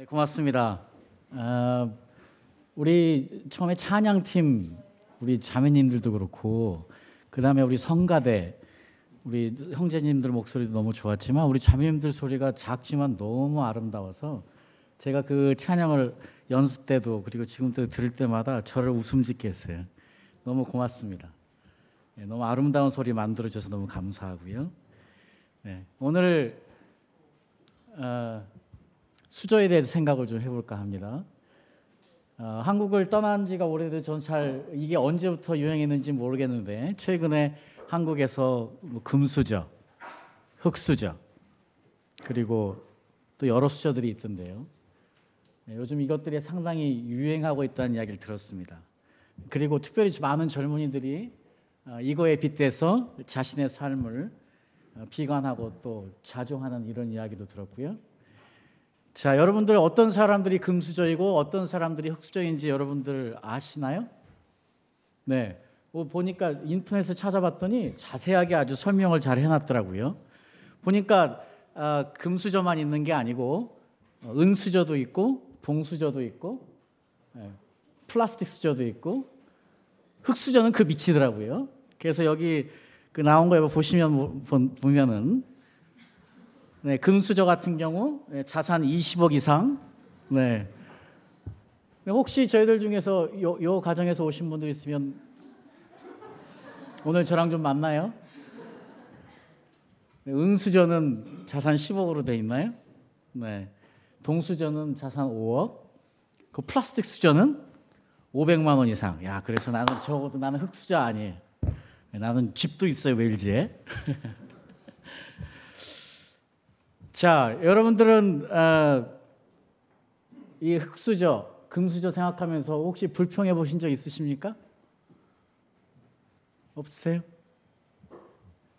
네, 고맙습니다. 어, 우리 처음에 찬양팀 우리 자매님들도 그렇고 그 다음에 우리 성가대 우리 형제님들 목소리도 너무 좋았지만 우리 자매님들 소리가 작지만 너무 아름다워서 제가 그 찬양을 연습 때도 그리고 지금 도 들을 때마다 저를 웃음 짓게 했어요. 너무 고맙습니다. 네, 너무 아름다운 소리 만들어줘서 너무 감사하고요. 네, 오늘 어, 수저에 대해서 생각을 좀 해볼까 합니다. 어, 한국을 떠난 지가 오래돼서 저는 잘 이게 언제부터 유행했는지 모르겠는데 최근에 한국에서 뭐 금수저, 흑수저 그리고 또 여러 수저들이 있던데요. 네, 요즘 이것들이 상당히 유행하고 있다는 이야기를 들었습니다. 그리고 특별히 많은 젊은이들이 어, 이거에 빗대서 자신의 삶을 어, 비관하고 또 자종하는 이런 이야기도 들었고요. 자, 여러분들 어떤 사람들이 금수저이고 어떤 사람들이 흑수저인지 여러분들 아시나요? 네. 뭐 보니까 인터넷에 찾아봤더니 자세하게 아주 설명을 잘 해놨더라고요. 보니까 아, 금수저만 있는 게 아니고 어, 은수저도 있고 동수저도 있고 네. 플라스틱 수저도 있고 흑수저는 그 밑이더라고요. 그래서 여기 그 나온 거 보시면 뭐, 보면은 네, 금수저 같은 경우 네, 자산 20억 이상. 네. 네. 혹시 저희들 중에서 요, 요 가정에서 오신 분들 있으면 오늘 저랑 좀 만나요? 네, 은수저는 자산 10억으로 돼 있나요? 네. 동수저는 자산 5억. 그 플라스틱 수저는 500만 원 이상. 야, 그래서 나는 적어도 나는 흑수저 아니에요. 네, 나는 집도 있어요, 웨일즈에. 자, 여러분들은 어, 이 흑수저, 금수저 생각하면서 혹시 불평해 보신 적 있으십니까? 없으세요?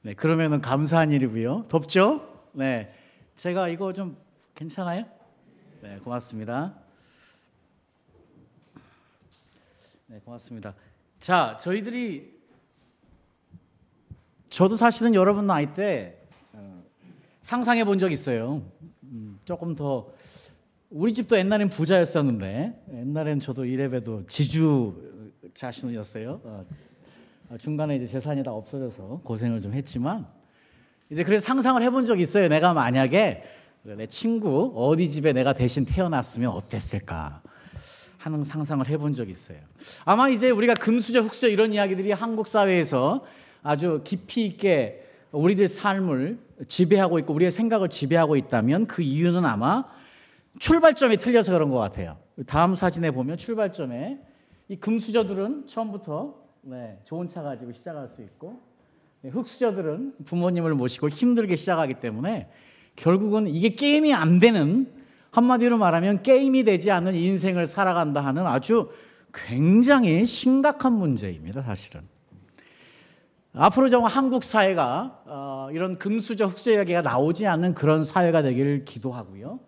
네, 그러면은 감사한 일이고요. 덥죠? 네, 제가 이거 좀 괜찮아요? 네, 고맙습니다. 네, 고맙습니다. 자, 저희들이 저도 사실은 여러분 나이 때 상상해 본 적 있어요. 음, 조금 더 우리 집도 옛날엔 부자였었는데 옛날엔 저도 이래봬도 지주 자신이었어요. 어, 어, 중간에 이제 재산이 다 없어져서 고생을 좀 했지만 이제 그래서 상상을 해본 적이 있어요. 내가 만약에 내 친구 어디 집에 내가 대신 태어났으면 어땠을까 하는 상상을 해본 적이 있어요. 아마 이제 우리가 금수저, 흑수저 이런 이야기들이 한국 사회에서 아주 깊이 있게 우리들 삶을 지배하고 있고 우리의 생각을 지배하고 있다면 그 이유는 아마 출발점이 틀려서 그런 것 같아요. 다음 사진에 보면 출발점에 이 금수저들은 처음부터 네, 좋은 차 가지고 시작할 수 있고 네, 흑수저들은 부모님을 모시고 힘들게 시작하기 때문에 결국은 이게 게임이 안 되는 한마디로 말하면 게임이 되지 않는 인생을 살아간다 하는 아주 굉장히 심각한 문제입니다, 사실은. 앞으로 정 한국 사회가 어, 이런 금수저 흑수 이야기가 나오지 않는 그런 사회가 되기를 기도하고요.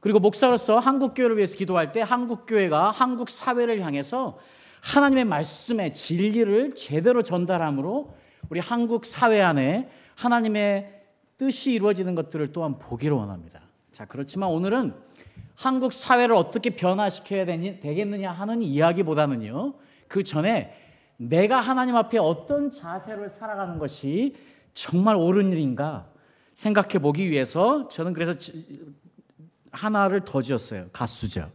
그리고 목사로서 한국 교회를 위해서 기도할 때 한국 교회가 한국 사회를 향해서 하나님의 말씀의 진리를 제대로 전달함으로 우리 한국 사회 안에 하나님의 뜻이 이루어지는 것들을 또한 보기를 원합니다. 자, 그렇지만 오늘은 한국 사회를 어떻게 변화시켜야 되겠느냐 하는 이야기보다는요. 그 전에 내가 하나님 앞에 어떤 자세로 살아가는 것이 정말 옳은 일인가 생각해 보기 위해서 저는 그래서 하나를 더 지었어요. 가수저.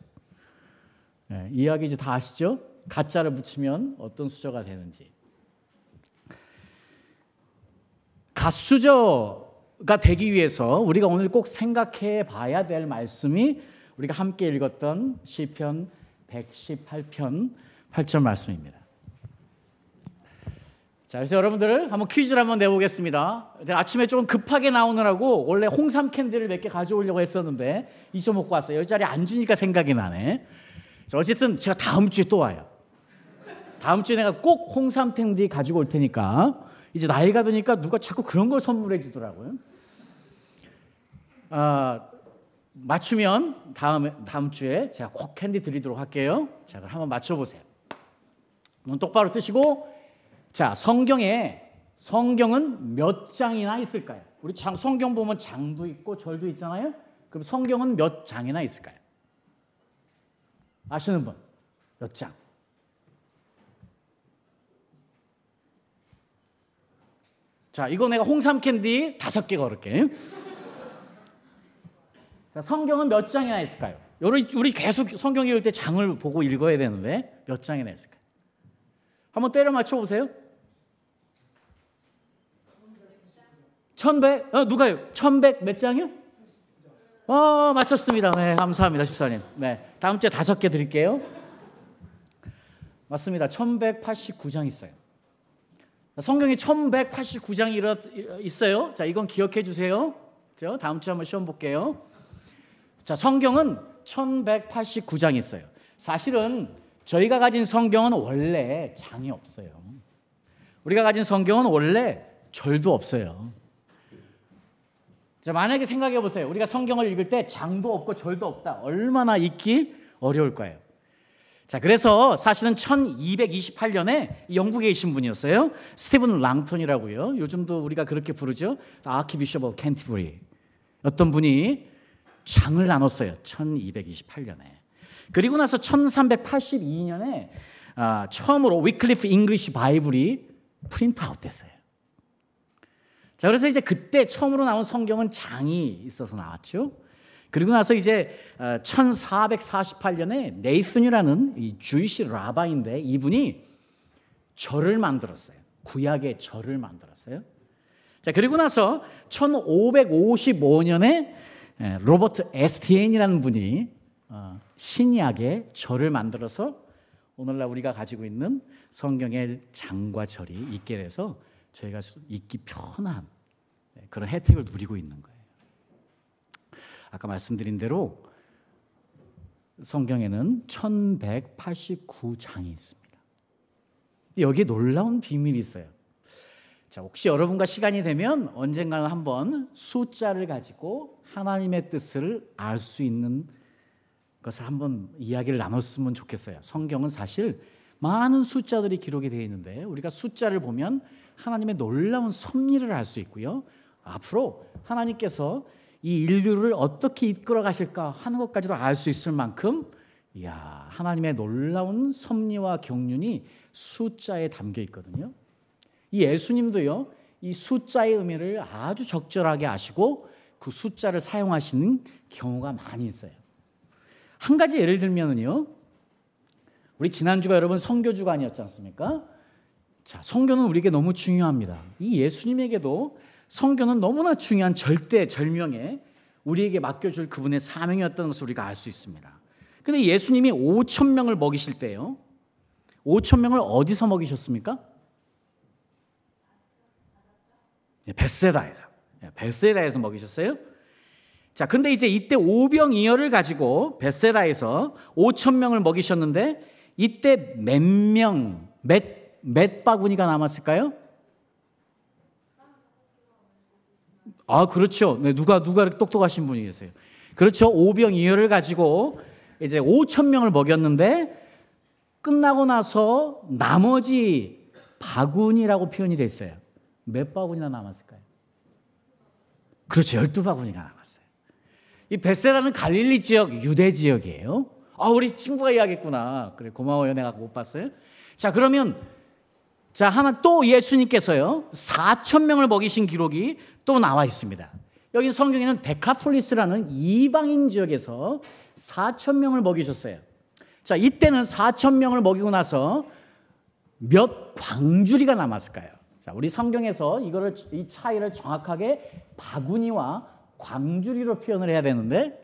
네, 이야기 이제 다 아시죠? 가짜를 붙이면 어떤 수저가 되는지. 가수저가 되기 위해서 우리가 오늘 꼭 생각해 봐야 될 말씀이 우리가 함께 읽었던 시편 118편 8절 말씀입니다. 자, 그래서 여러분들 한번 퀴즈를 한번 내보겠습니다. 제가 아침에 조금 급하게 나오느라고 원래 홍삼 캔디를 몇 개 가져오려고 했었는데 잊어먹고 왔어요. 여기 자리에 앉으니까 생각이 나네. 자, 어쨌든 제가 다음 주에 또 와요. 다음 주에 내가 꼭 홍삼 캔디 가지고 올 테니까 이제 나이가 드니까 누가 자꾸 그런 걸 선물해 주더라고요. 아, 맞추면 다음 다음 주에 제가 꼭 캔디 드리도록 할게요. 자, 그럼 한번 맞춰 보세요. 눈 똑바로 뜨시고 자, 성경에 성경은 몇 장이나 있을까요? 우리 장, 성경 보면 장도 있고 절도 있잖아요. 그럼 성경은 몇 장이나 있을까요? 아시는 분? 몇 장? 자, 이거 내가 홍삼 캔디 다섯 개 걸을게. 자, 성경은 몇 장이나 있을까요? 우리, 우리 계속 성경 읽을 때 장을 보고 읽어야 되는데 몇 장이나 있을까요? 한번 때려 맞춰 보세요. 천백? 어, 누가요? 천백 몇 장이요? 어, 맞췄습니다. 네, 감사합니다, 집사님. 네, 다음 주에 다섯 개 드릴게요. 맞습니다. 1189장 있어요. 성경에 1189장이 있어요. 자, 이건 기억해 주세요. 다음 주에 한번 시험 볼게요. 자, 성경은 1189장이 있어요. 사실은 저희가 가진 성경은 원래 장이 없어요. 우리가 가진 성경은 원래 절도 없어요. 자, 만약에 생각해 보세요. 우리가 성경을 읽을 때 장도 없고 절도 없다. 얼마나 읽기 어려울 거예요. 자, 그래서 사실은 1228년에 영국에 계신 분이었어요. 스티븐 랑턴이라고요. 요즘도 우리가 그렇게 부르죠. Archbishop of Canterbury. 어떤 분이 장을 나눴어요. 1228년에. 그리고 나서 1382년에 아, 처음으로 Wycliffe English Bible이 print out 됐어요. 자, 그래서 이제 그때 처음으로 나온 성경은 장이 있어서 나왔죠. 그리고 나서 이제 1448년에 어, Nathan이라는 이 Jewish rabbi인데 이분이 절을 만들었어요. 구약의 절을 만들었어요. 자, 그리고 나서 1555년에 로버트 에스티엔이라는 분이 어, 신약의 절을 만들어서 오늘날 우리가 가지고 있는 성경의 장과 절이 있게 돼서 저희가 읽기 편한 네, 그런 혜택을 누리고 있는 거예요. 아까 말씀드린 대로 성경에는 1189장이 있습니다. 여기에 놀라운 비밀이 있어요. 자, 혹시 여러분과 시간이 되면 언젠가는 한번 숫자를 가지고 하나님의 뜻을 알 수 있는 것을 한번 이야기를 나눴으면 좋겠어요. 성경은 사실 많은 숫자들이 기록이 되어 있는데 우리가 숫자를 보면 하나님의 놀라운 섭리를 알 수 있고요. 앞으로 하나님께서 이 인류를 어떻게 이끌어 가실까 하는 것까지도 알 수 있을 만큼 야 하나님의 놀라운 섭리와 경륜이 숫자에 담겨 있거든요. 이 예수님도요, 이 숫자의 의미를 아주 적절하게 아시고 그 숫자를 사용하시는 경우가 많이 있어요. 한 가지 예를 들면은요, 우리 지난주가 여러분 성교주가 아니었지 않습니까? 자, 성교는 우리에게 너무 중요합니다. 이 예수님에게도 성교는 너무나 중요한 절대 절명에 우리에게 맡겨줄 그분의 사명이었던 것을 우리가 알 수 있습니다. 근데 예수님이 5천 명을 먹이실 때요. 5천 명을 어디서 먹이셨습니까? 네, 베세다에서. 네, 베세다에서 먹이셨어요. 자, 근데 이제 이때 오병이어를 가지고 베세다에서 5천 명을 먹이셨는데 이때 몇 명, 몇, 몇 바구니가 남았을까요? 아, 그렇죠. 네, 누가, 누가 똑똑하신 분이 계세요. 그렇죠. 오병 이어를 가지고 이제 5천 명을 먹였는데 끝나고 나서 나머지 바구니라고 표현이 됐어요. 몇 바구니나 남았을까요? 그렇죠. 12바구니가 남았어요. 이 베세다는 갈릴리 지역, 유대 지역이에요. 아, 우리 친구가 이야기했구나. 그래, 고마워요. 내가 못 봤어요. 자, 그러면 자, 하나 또 예수님께서요. 4천 명을 먹이신 기록이 또 나와 있습니다. 여기 성경에는 데카폴리스라는 이방인 지역에서 4천 명을 먹이셨어요. 자, 이때는 4천 명을 먹이고 나서 몇 광주리가 남았을까요? 자, 우리 성경에서 이거를 이 차이를 정확하게 바구니와 광주리로 표현을 해야 되는데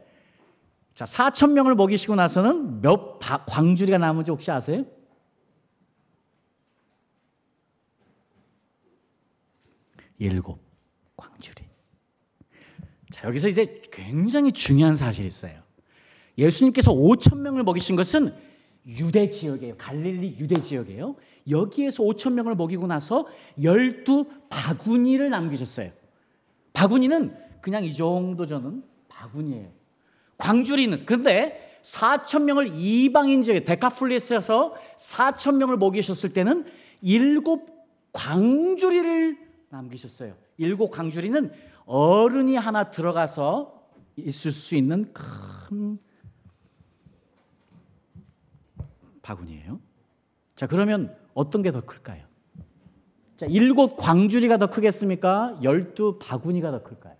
자, 4천 명을 먹이시고 나서는 몇 바, 광주리가 남은지 혹시 아세요? 일곱 광주리. 자, 여기서 이제 굉장히 중요한 사실이 있어요. 예수님께서 5천 명을 먹이신 것은 유대 지역이에요. 갈릴리 유대 지역이에요. 여기에서 5천 명을 먹이고 나서 12 바구니를 남기셨어요. 바구니는 그냥 이 정도 저는 바구니예요. 광주리는 근데 4천 명을 이방인 지역에 데카플리스에서 4천 명을 먹이셨을 때는 일곱 광주리를 남기셨어요. 일곱 광주리는 어른이 하나 들어가서 있을 수 있는 큰 바구니예요. 자, 그러면 어떤 게 더 클까요? 자, 일곱 광주리가 더 크겠습니까? 열두 바구니가 더 클까요?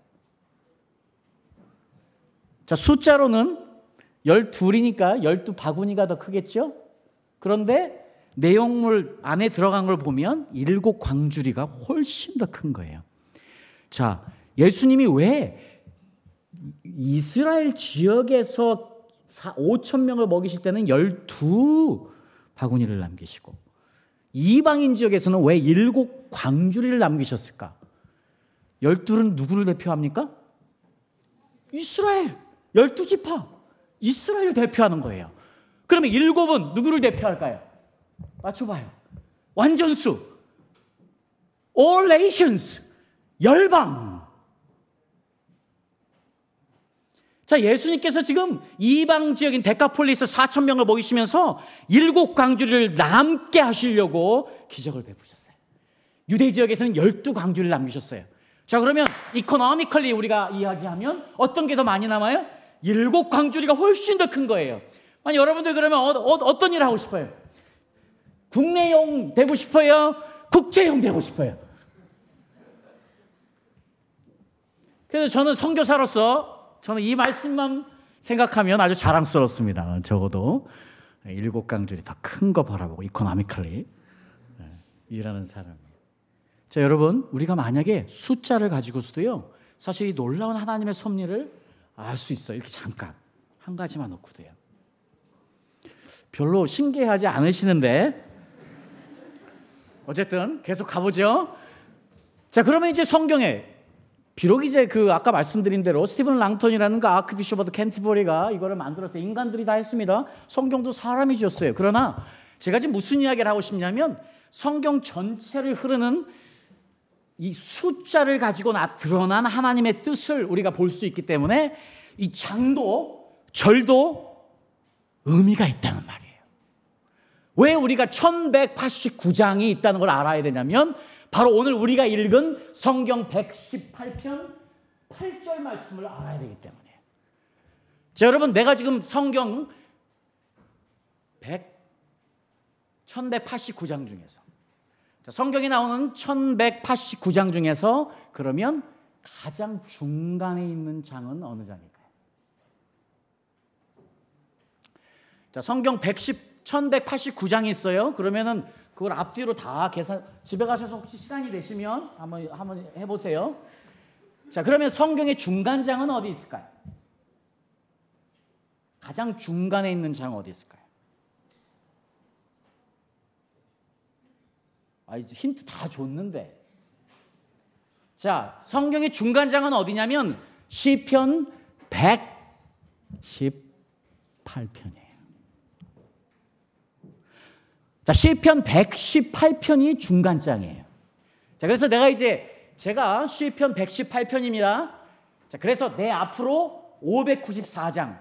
자, 숫자로는 열둘이니까 열두 바구니가 더 크겠죠? 그런데 내용물 안에 들어간 걸 보면 일곱 광주리가 훨씬 더 큰 거예요. 자, 예수님이 왜 이스라엘 지역에서 5천 명을 먹이실 때는 열두 바구니를 남기시고 이방인 지역에서는 왜 일곱 광주리를 남기셨을까? 열둘은 누구를 대표합니까? 이스라엘 열두 지파 이스라엘을 대표하는 거예요. 그러면 일곱은 누구를 대표할까요? 맞춰봐요. 완전수 all nations 열방 자, 예수님께서 지금 이방 지역인 데카폴리스 4천 명을 먹이시면서 일곱 광주리를 남게 하시려고 기적을 베푸셨어요. 유대 지역에서는 열두 광주리를 남기셨어요. 자, 그러면 economically 우리가 이야기하면 어떤 게 더 많이 남아요? 일곱 광주리가 훨씬 더 큰 거예요. 아니, 여러분들 그러면 어, 어떤 일을 하고 싶어요? 국내용 되고 싶어요? 국제용 되고 싶어요? 그래서 저는 선교사로서 저는 이 말씀만 생각하면 아주 자랑스럽습니다. 적어도 일곱 강줄이 더 큰 거 바라보고 이코노미컬리 네, 일하는 사람이. 자 여러분 우리가 만약에 숫자를 가지고서도요 사실 이 놀라운 하나님의 섭리를 알 수 있어요. 이렇게 잠깐 한 가지만 놓고 도요. 별로 신기하지 않으시는데 어쨌든 계속 가보죠. 자 그러면 이제 성경에 비록 이제 그 아까 말씀드린 대로 스티븐 랑턴이라는 그 아크비셔 버드 캔티버리가 이거를 만들어서 인간들이 다 했습니다. 성경도 사람이 지었어요. 그러나 제가 지금 무슨 이야기를 하고 싶냐면 성경 전체를 흐르는 이 숫자를 가지고 나 드러난 하나님의 뜻을 우리가 볼 수 있기 때문에 이 장도 절도 의미가 있다는 말이에요. 왜 우리가 1189장이 있다는 걸 알아야 되냐면 바로 오늘 우리가 읽은 성경 118편 8절 말씀을 알아야 되기 때문에. 자, 여러분, 내가 지금 성경 100, 1189장 중에서, 자, 성경에 나오는 1189장 중에서 그러면 가장 중간에 있는 장은 어느 장일까요? 자, 성경 110, 1189장이 있어요. 그러면은 그걸 앞뒤로 다 계산 집에 가셔서 혹시 시간이 되시면 한번 한번 해 보세요. 자, 그러면 성경의 중간장은 어디 있을까요? 가장 중간에 있는 장 어디 있을까요? 아, 이제 힌트 다 줬는데. 자, 성경의 중간장은 어디냐면 시편 118편이에요. 자, 시편 118편이 중간장이에요. 자, 그래서 내가 이제 제가 시편 118편입니다. 자, 그래서 내 앞으로 594장,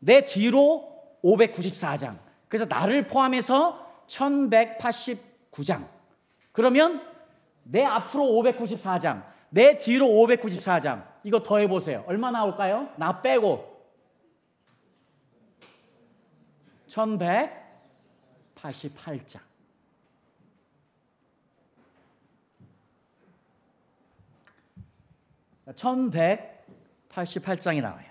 내 뒤로 594장. 그래서 나를 포함해서 1189장. 그러면 내 앞으로 594장, 내 뒤로 594장. 이거 더해 보세요. 얼마 나올까요? 나 빼고 1100 88장. (1188장이) 나와요.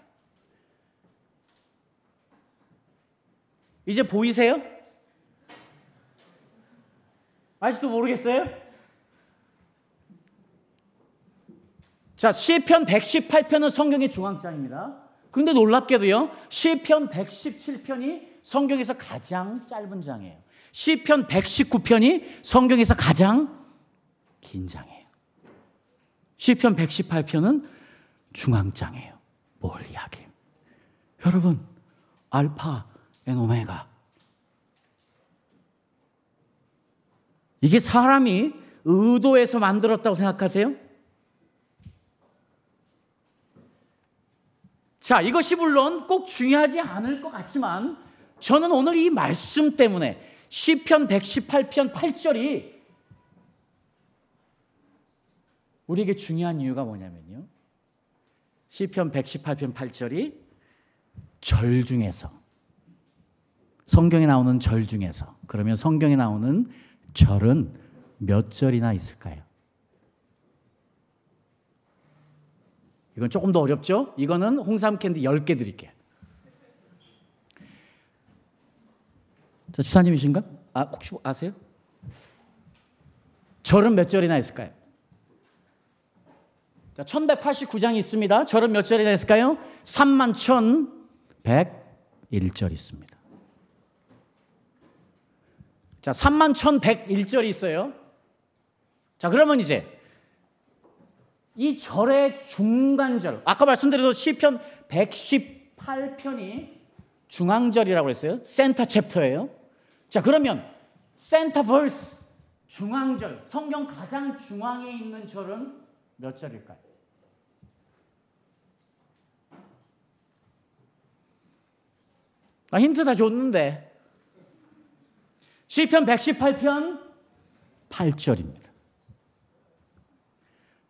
이제 보이세요? 아직도 모르겠어요? 자, 시편 118편은 성경의 중앙장입니다. 근데 놀랍게도요. 시편 117편이 성경에서 가장 짧은 장이에요. 시편 119편이 성경에서 가장 긴 장이에요. 시편 118편은 중앙장이에요. 뭘 이야기? 여러분, 알파 and Omega. 이게 사람이 의도해서 만들었다고 생각하세요? 자, 이것이 물론 꼭 중요하지 않을 것 같지만 저는 오늘 이 말씀 때문에 시편 118편 8절이 우리에게 중요한 이유가 뭐냐면요. 시편 118편 8절이 절 중에서 성경에 나오는 절 중에서 그러면 성경에 나오는 절은 몇 절이나 있을까요? 이건 조금 더 어렵죠? 이거는 홍삼 캔디 10개 드릴게요. 저 집사님이신가? 아, 혹시 아세요? 절은 몇 절이나 있을까요? 자, 1189장이 있습니다. 절은 몇 절이나 있을까요? 3만 1101절 있습니다. 자, 3만 1101절이 있어요. 자, 그러면 이제 이 절의 중간절, 아까 말씀드린 시편 118편이 중앙절이라고 했어요. center chapter예요. 자, 그러면 center verse 중앙절, 성경 가장 중앙에 있는 절은 몇 절일까요? 아, 힌트 다 줬는데. 시편 118편 8절입니다.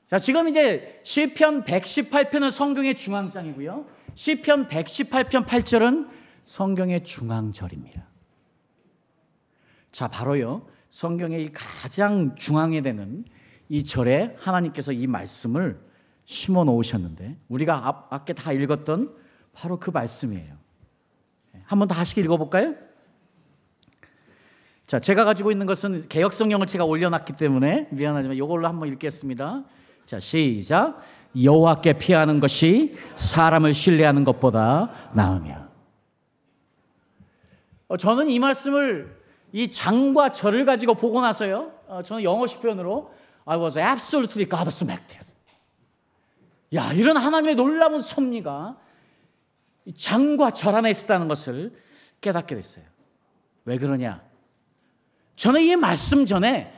자, 지금 이제 시편 118편은 성경의 중앙장이고요. 시편 118편 8절은 성경의 중앙절입니다. 자, 바로요. 성경의 가장 중앙에 되는 이 절에 하나님께서 이 말씀을 심어 놓으셨는데 우리가 앞, 앞에 다 읽었던 바로 그 말씀이에요. 한번 다시 읽어볼까요? 자, 제가 가지고 있는 것은 개혁 성경을 제가 올려놨기 때문에 미안하지만 이걸로 한번 읽겠습니다. 자, 시작. 여호와께 피하는 것이 사람을 신뢰하는 것보다 나으며. 어, 저는 이 말씀을 이 장과 절을 가지고 보고 나서요. 어, 저는 영어식 표현으로 I was absolutely gobsmacked. 야, 이런 하나님의 놀라운 섭리가 장과 절 안에 있었다는 것을 깨닫게 됐어요. 왜 그러냐? 저는 이 말씀 전에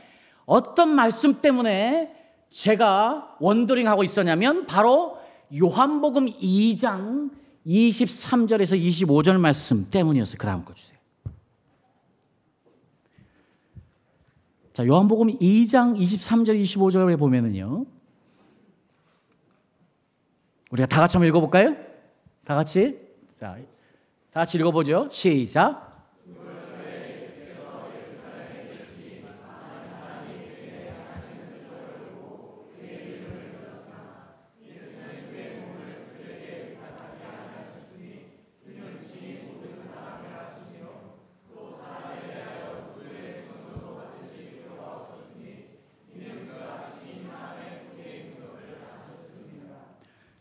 어떤 말씀 때문에 제가 원더링 하고 있었냐면 바로 요한복음 2장 23절에서 25절 말씀 때문이었어요. 그 다음 거 주세요. 자, 요한복음 2장 23절 25절에 보면은요. 우리가 다 같이 한번 읽어 볼까요? 다 같이. 자, 다 같이 읽어 보죠. 시작.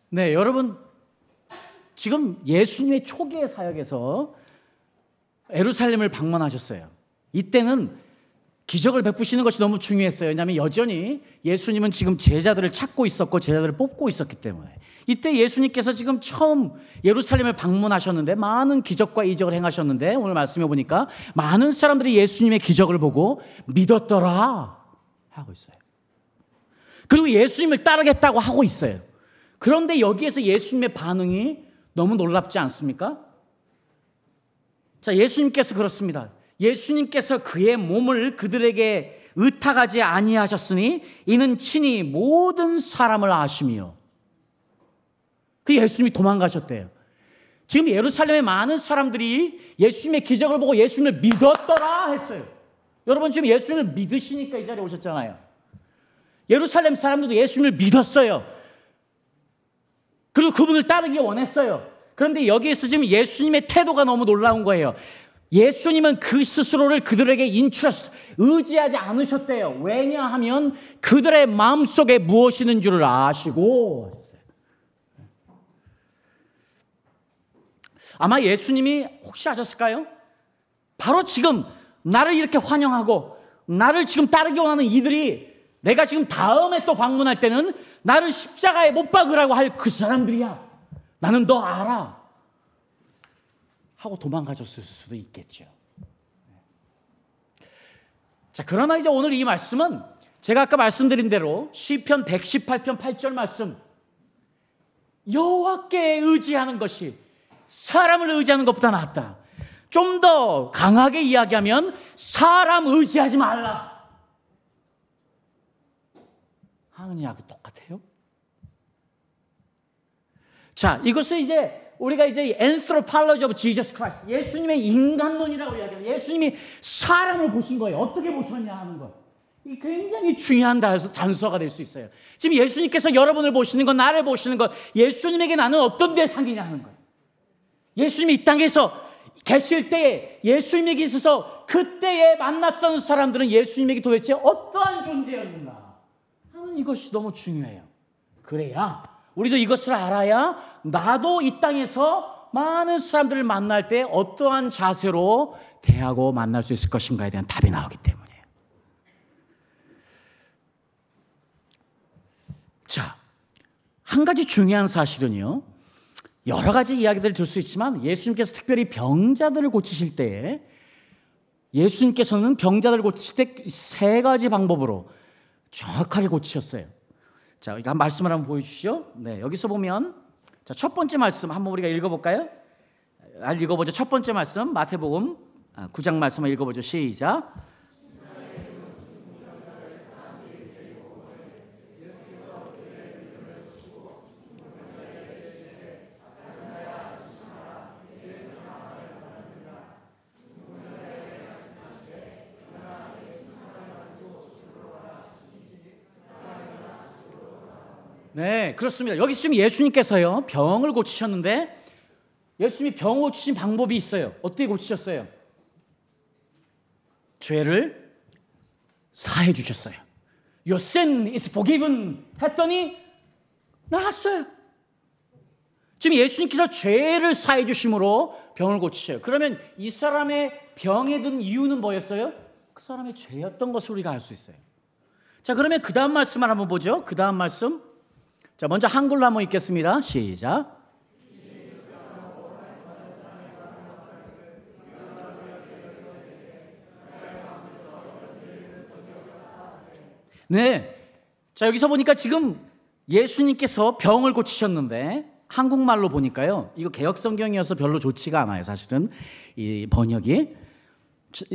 네, 여러분 지금 예수님의 초기의 사역에서 에루살렘을 방문하셨어요. 이때는 기적을 베푸시는 것이 너무 중요했어요. 왜냐하면 여전히 예수님은 지금 제자들을 찾고 있었고 제자들을 뽑고 있었기 때문에 이때 예수님께서 지금 처음 예루살렘을 방문하셨는데 많은 기적과 이적을 행하셨는데 오늘 말씀해 보니까 많은 사람들이 예수님의 기적을 보고 믿었더라 하고 있어요. 그리고 예수님을 따르겠다고 하고 있어요. 그런데 여기에서 예수님의 반응이 너무 놀랍지 않습니까? 자, 예수님께서 그렇습니다. 예수님께서 그의 몸을 그들에게 의탁하지 아니하셨으니 이는 친히 모든 사람을 아심이요. 그 예수님이 도망가셨대요. 지금 예루살렘의 많은 사람들이 예수님의 기적을 보고 예수님을 믿었더라 했어요. 여러분 지금 예수님을 믿으시니까 이 자리에 오셨잖아요. 예루살렘 사람들도 예수님을 믿었어요. 그리고 그분을 따르기 원했어요. 그런데 여기에서 지금 예수님의 태도가 너무 놀라운 거예요. 예수님은 그 스스로를 그들에게 인출하셨, 의지하지 않으셨대요. 왜냐하면 그들의 마음 속에 무엇이 있는 줄을 아시고. 아마 예수님이 혹시 아셨을까요? 바로 지금 나를 이렇게 환영하고 나를 지금 따르기 원하는 이들이 내가 지금 다음에 또 방문할 때는 나를 십자가에 못 박으라고 할 그 사람들이야. 나는 너 알아. 하고 도망가줬을 수도 있겠죠. 자, 그러나 이제 오늘 이 말씀은 제가 아까 말씀드린 대로 시편 118편 8절 말씀 여호와께 의지하는 것이 사람을 의지하는 것보다 낫다. 좀 더 강하게 이야기하면 사람 의지하지 말라. 하느냐하고 똑같아요. 자, 이것을 이제 우리가 이제 anthropology of Jesus Christ, 예수님의 인간론이라고 이야기해요. 예수님이 사람을 보신 거예요. 어떻게 보셨냐 하는 거. 이 굉장히 중요한 단서가 될 수 있어요. 지금 예수님께서 여러분을 보시는 것, 나를 보시는 것, 예수님에게 나는 어떤 대상이냐 하는 거예요. 예수님이 이 땅에서 계실 때에 예수님에게 있어서 그때에 만났던 사람들은 예수님에게 도대체 어떠한 존재였는가 하는 이것이 너무 중요해요. 그래야 우리도 이것을 알아야 나도 이 땅에서 많은 사람들을 만날 때 어떠한 자세로 대하고 만날 수 있을 것인가에 대한 답이 나오기 때문이에요. 자, 한 가지 중요한 사실은요. 여러 가지 이야기들을 들 수 있지만 예수님께서 특별히 병자들을 고치실 때에 예수님께서는 병자들을 고치실 때 세 가지 방법으로 정확하게 고치셨어요. 자, 한 말씀을 한번 보여주시죠. 네, 여기서 보면 자, 첫 번째 말씀 한번 우리가 읽어볼까요? 아, 읽어보죠. 첫 번째 말씀 마태복음 9장 아, 말씀을 읽어보죠. 시작. 네, 그렇습니다. 여기 지금 예수님께서요, 병을 고치셨는데, 예수님이 병을 고치신 방법이 있어요. 어떻게 고치셨어요? 죄를 사해 주셨어요. Your sin is forgiven 했더니 나았어요. 지금 예수님께서 죄를 사해 주심으로 병을 고치셔요. 그러면 이 사람의 병에 든 이유는 뭐였어요? 그 사람의 죄였던 것을 우리가 알 수 있어요. 자, 그러면 그 다음 말씀을 한번 보죠. 그 다음 말씀. 자, 먼저 한글로 한번 읽겠습니다. 시작. 네. 자, 여기서 보니까 지금 예수님께서 병을 고치셨는데 한국말로 보니까요. 이거 개혁 성경이어서 별로 좋지가 않아요. 사실은 이 번역이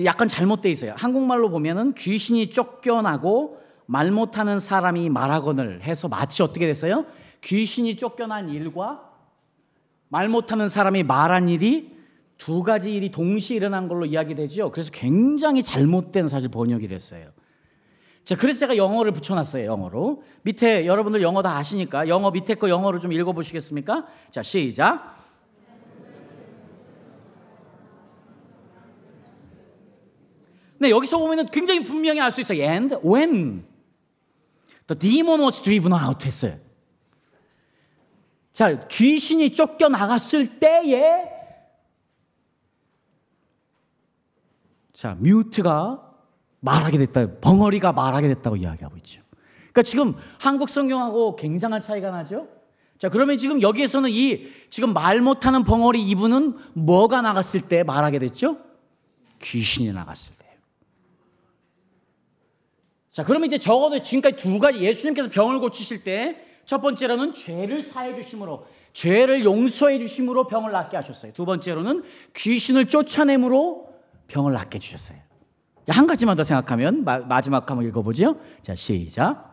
약간 잘못돼 있어요. 한국말로 보면은 귀신이 쫓겨나고 말 못하는 사람이 말하거늘 해서 마치 어떻게 됐어요? 귀신이 쫓겨난 일과 말 못하는 사람이 말한 일이 두 가지 일이 동시에 일어난 걸로 이야기되죠. 그래서 굉장히 잘못된 사실 번역이 됐어요. 자, 그래서 제가 영어를 붙여놨어요, 영어로. 밑에 여러분들 영어 다 아시니까 영어 밑에 거 영어로 좀 읽어보시겠습니까? 자, 시작. 네, 여기서 보면은 굉장히 분명히 알 수 있어요. And when The demon was driven out 했어요. 자, 귀신이 쫓겨나갔을 때에 자, 뮤트가 말하게 됐다. 벙어리가 말하게 됐다고 이야기하고 있죠. 그러니까 지금 한국 성경하고 굉장한 차이가 나죠? 자, 그러면 지금 여기에서는 이 지금 말 못하는 벙어리 이분은 뭐가 나갔을 때 말하게 됐죠? 귀신이 나갔을 때. 자, 그러면 이제 적어도 지금까지 두 가지 예수님께서 병을 고치실 때 첫 번째로는 죄를 사해 주심으로 죄를 용서해 주심으로 병을 낫게 하셨어요. 두 번째로는 귀신을 쫓아내므로 병을 낫게 주셨어요. 한 가지만 더 생각하면 마, 지막 한번 읽어보죠. 자, 시작.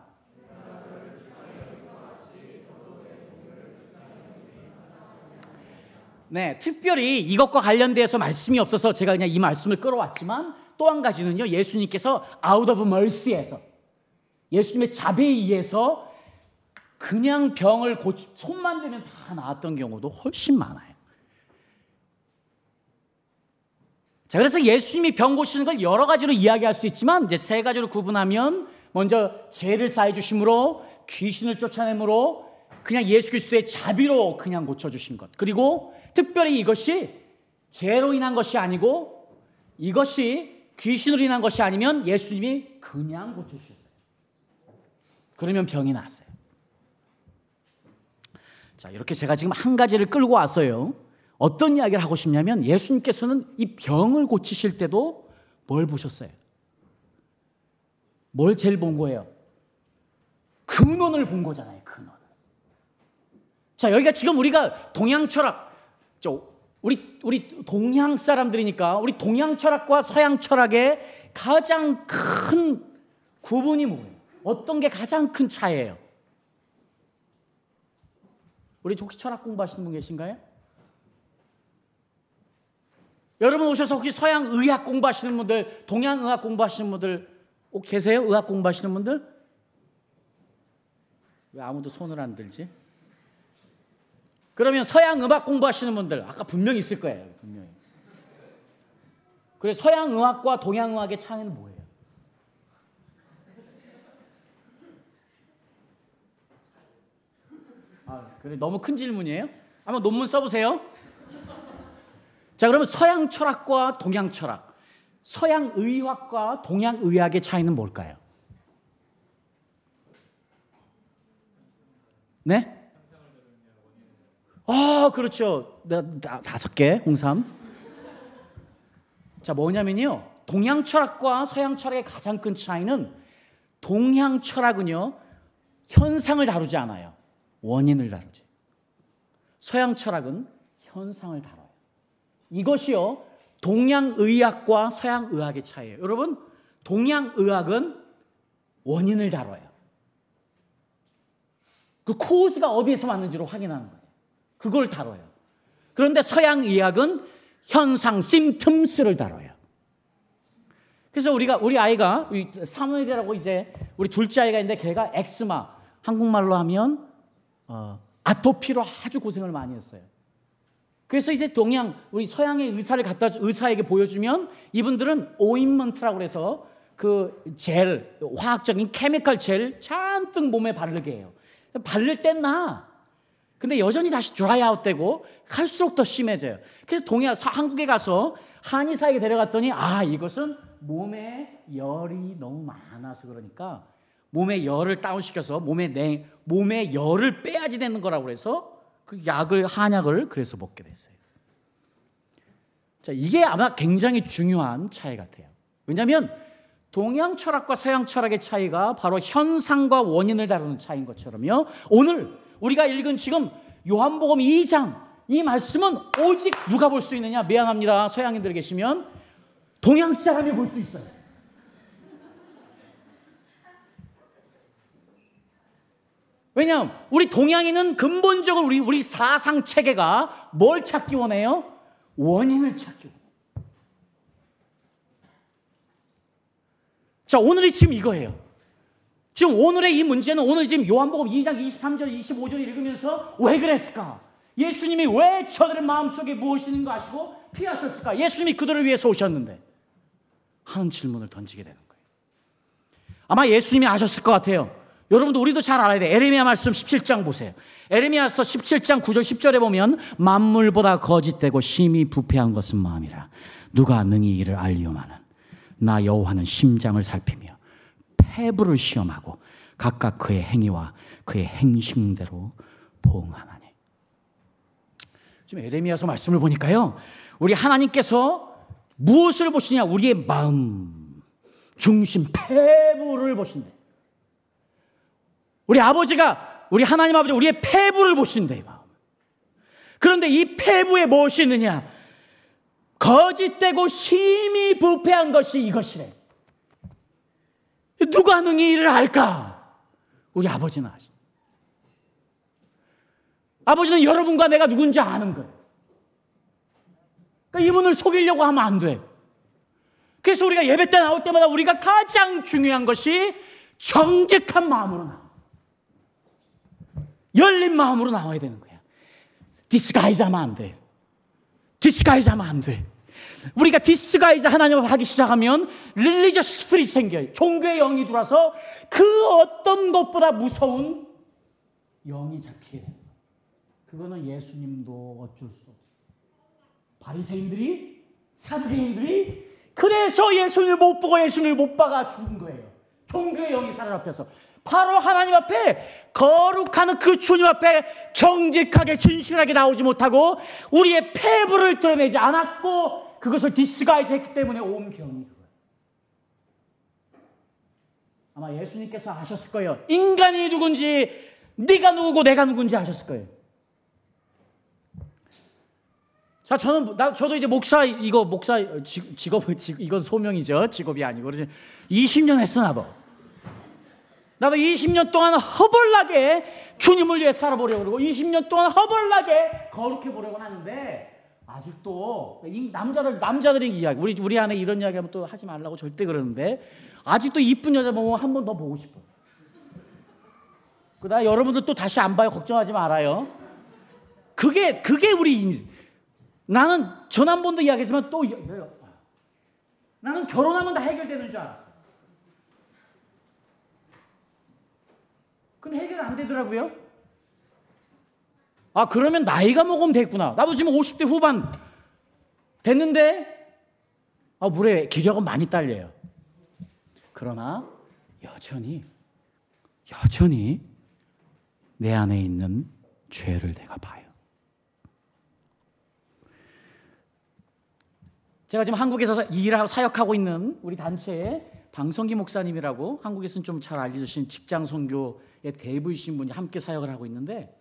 네, 특별히 이것과 관련돼서 말씀이 없어서 제가 그냥 이 말씀을 끌어왔지만 또 한 가지는요, 예수님께서 out of mercy에서 예수님의 자비에 의해서 그냥 병을 고치, 손만 대면 다 나았던 경우도 훨씬 많아요. 자, 그래서 예수님이 병 고치는 걸 여러 가지로 이야기할 수 있지만 이제 세 가지로 구분하면 먼저 죄를 사해 주심으로 귀신을 쫓아내므로 그냥 예수 그리스도의 자비로 그냥 고쳐 주신 것. 그리고 특별히 이것이 죄로 인한 것이 아니고 이것이 귀신으로 인한 것이 아니면 예수님이 그냥 고쳐주셨어요. 그러면 병이 났어요. 자, 이렇게 제가 지금 한 가지를 끌고 왔어요. 어떤 이야기를 하고 싶냐면 예수님께서는 이 병을 고치실 때도 뭘 보셨어요? 뭘 제일 본 거예요? 근원을 본 거잖아요, 근원. 자, 여기가 지금 우리가 동양 철학, 저 우리 우리 동양 사람들이니까 우리 동양 철학과 서양 철학의 가장 큰 구분이 뭐예요? 어떤 게 가장 큰 차이예요? 우리 혹시 철학 공부하시는 분 계신가요? 여러분 오셔서 혹시 서양 의학 공부하시는 분들, 동양 의학 공부하시는 분들 혹 계세요? 의학 공부하시는 분들? 왜 아무도 손을 안 들지? 그러면 서양 음악 공부하시는 분들 아까 분명히 있을 거예요. 분명히. 그래 서양 의학과 동양 의학의 차이는 뭐예요? 아, 그래 너무 큰 질문이에요? 한번 논문 써보세요. 자, 그러면 서양 철학과 동양 철학, 서양 의학과 동양 의학의 차이는 뭘까요? 네? 아, 그렇죠. 다섯 개, 홍삼. 자, 뭐냐면요. 동양 철학과 서양 철학의 가장 큰 차이는 동양 철학은요, 현상을 다루지 않아요. 원인을 다루지. 서양 철학은 현상을 다뤄요. 이것이요, 동양 의학과 서양 의학의 차이예요. 여러분, 동양 의학은 원인을 다뤄요. 그 코즈가 어디에서 왔는지를 확인하는 거예요. 그걸 다뤄요. 그런데 서양 의학은 현상, 심틈스를 다뤄요. 그래서 우리가 우리 아이가 사무엘이라고 이제 우리 둘째 아이가 있는데 걔가 eczema 한국말로 하면 어, 아토피로 아주 고생을 많이 했어요. 그래서 이제 동양 우리 서양의 의사를 갖다 의사에게 보여주면 이분들은 ointment라고 그래서 그 젤, 화학적인 chemical 젤 잔뜩 몸에 바르게 해요. 바를 땐 나. 근데 여전히 다시 dry out 되고 갈수록 더 심해져요. 그래서 동양 한국에 가서 한의사에게 데려갔더니 아 이것은 몸에 열이 너무 많아서 그러니까 몸에 열을 다운시켜서 몸에 내 몸에 열을 빼야지 되는 거라고 그래서 그 약을 한약을 그래서 먹게 됐어요. 자, 이게 아마 굉장히 중요한 차이 같아요. 왜냐하면 동양 철학과 서양 철학의 차이가 바로 현상과 원인을 다루는 차이인 것처럼요. 오늘 우리가 읽은 지금 요한복음 2장 이 말씀은 오직 누가 볼 수 있느냐? 미안합니다. 서양인들 계시면 동양 사람이 볼 수 있어요. 왜냐하면 우리 동양인은 근본적으로 우리 우리 사상 체계가 뭘 찾기 원해요? 원인을 찾기 원해요. 자, 오늘이 지금 이거예요. 지금 오늘의 이 문제는 오늘 지금 요한복음 2장 23절, 25절 읽으면서 왜 그랬을까? 예수님이 왜 저들의 마음속에 무엇이 있는 거 아시고 피하셨을까? 예수님이 그들을 위해서 오셨는데 하는 질문을 던지게 되는 거예요. 아마 예수님이 아셨을 것 같아요. 여러분도 우리도 잘 알아야 돼. 에레미야 말씀 17장 보세요. 에레미야서 17장 9절 10절에 보면 만물보다 거짓되고 심히 부패한 것은 마음이라. 누가 능히 이를 알리오마는 나 여호와는 심장을 살피며 폐부를 시험하고 각각 그의 행위와 그의 행심대로 보응하나니. 지금 에레미야서 말씀을 보니까요. 우리 하나님께서 무엇을 보시냐? 우리의 마음, 중심, 폐부를 보신대. 우리 아버지가 우리 하나님 아버지 우리의 폐부를 보신대. 마음. 그런데 이 폐부에 무엇이 있느냐? 거짓되고 심히 부패한 것이 이것이래. 누가 능히 이를 알까? 우리 아버지는 아신. 아버지는 여러분과 내가 누군지 아는 거예요. 그러니까 이분을 속이려고 하면 안 돼. 그래서 우리가 예배 때 나올 때마다 우리가 가장 중요한 것이 정직한 마음으로 나와. 열린 마음으로 나와야 되는 거야. disguise 하면 안 돼. disguise 하면 안 돼. 우리가 disguise 하나님을 하기 시작하면 religious spirit 생겨요. 종교의 영이 들어와서 그 어떤 것보다 무서운 영이 잡히게 됩니다. 그거는 예수님도 어쩔 수 없어요. 바리새인들이 사두개인들이 그래서 예수님을 못 보고 예수님을 못 박아 죽은 거예요. 종교의 영이 사로잡혀서 바로 하나님 앞에 거룩한 그 주님 앞에 정직하게 진실하게 나오지 못하고 우리의 폐부를 드러내지 않았고 그것을 disguise 했기 때문에 온 경이 그거예요. 아마 예수님께서 아셨을 거예요. 인간이 누군지 네가 누구고 내가 누군지 아셨을 거예요. 자, 저는 나 저도 이제 목사 이거 목사 직업 이건 소명이죠. 직업이 아니고 그래서 20년 했어 나도. 나도 20년 동안 허벌나게 주님을 위해 살아보려고 그러고 20년 동안 허벌나게 거룩해 보려고 하는데 아직도 이 남자들 남자들의 이야기 우리 우리 안에 이런 이야기하면 또 하지 말라고 절대 그러는데 아직도 이쁜 여자 보면 한 번 더 보고 싶어. 그다 여러분들 또 다시 안 봐요 걱정하지 말아요. 그게 그게 우리 인... 나는 전 한 번도 이야기했지만 또 나는 결혼하면 다 해결되는 줄 알았어. 그럼 해결 안 되더라고요. 아, 그러면 나이가 먹으면 됐구나. 나도 지금 50대 후반 됐는데, 아, 물에 기력은 많이 딸려요. 그러나, 여전히, 여전히 내 안에 있는 죄를 내가 봐요. 제가 지금 한국에서 일하고 사역하고 있는 우리 단체에 방성기 목사님이라고 한국에서는 좀 잘 알려주신 직장 선교의 대부이신 분이 함께 사역을 하고 있는데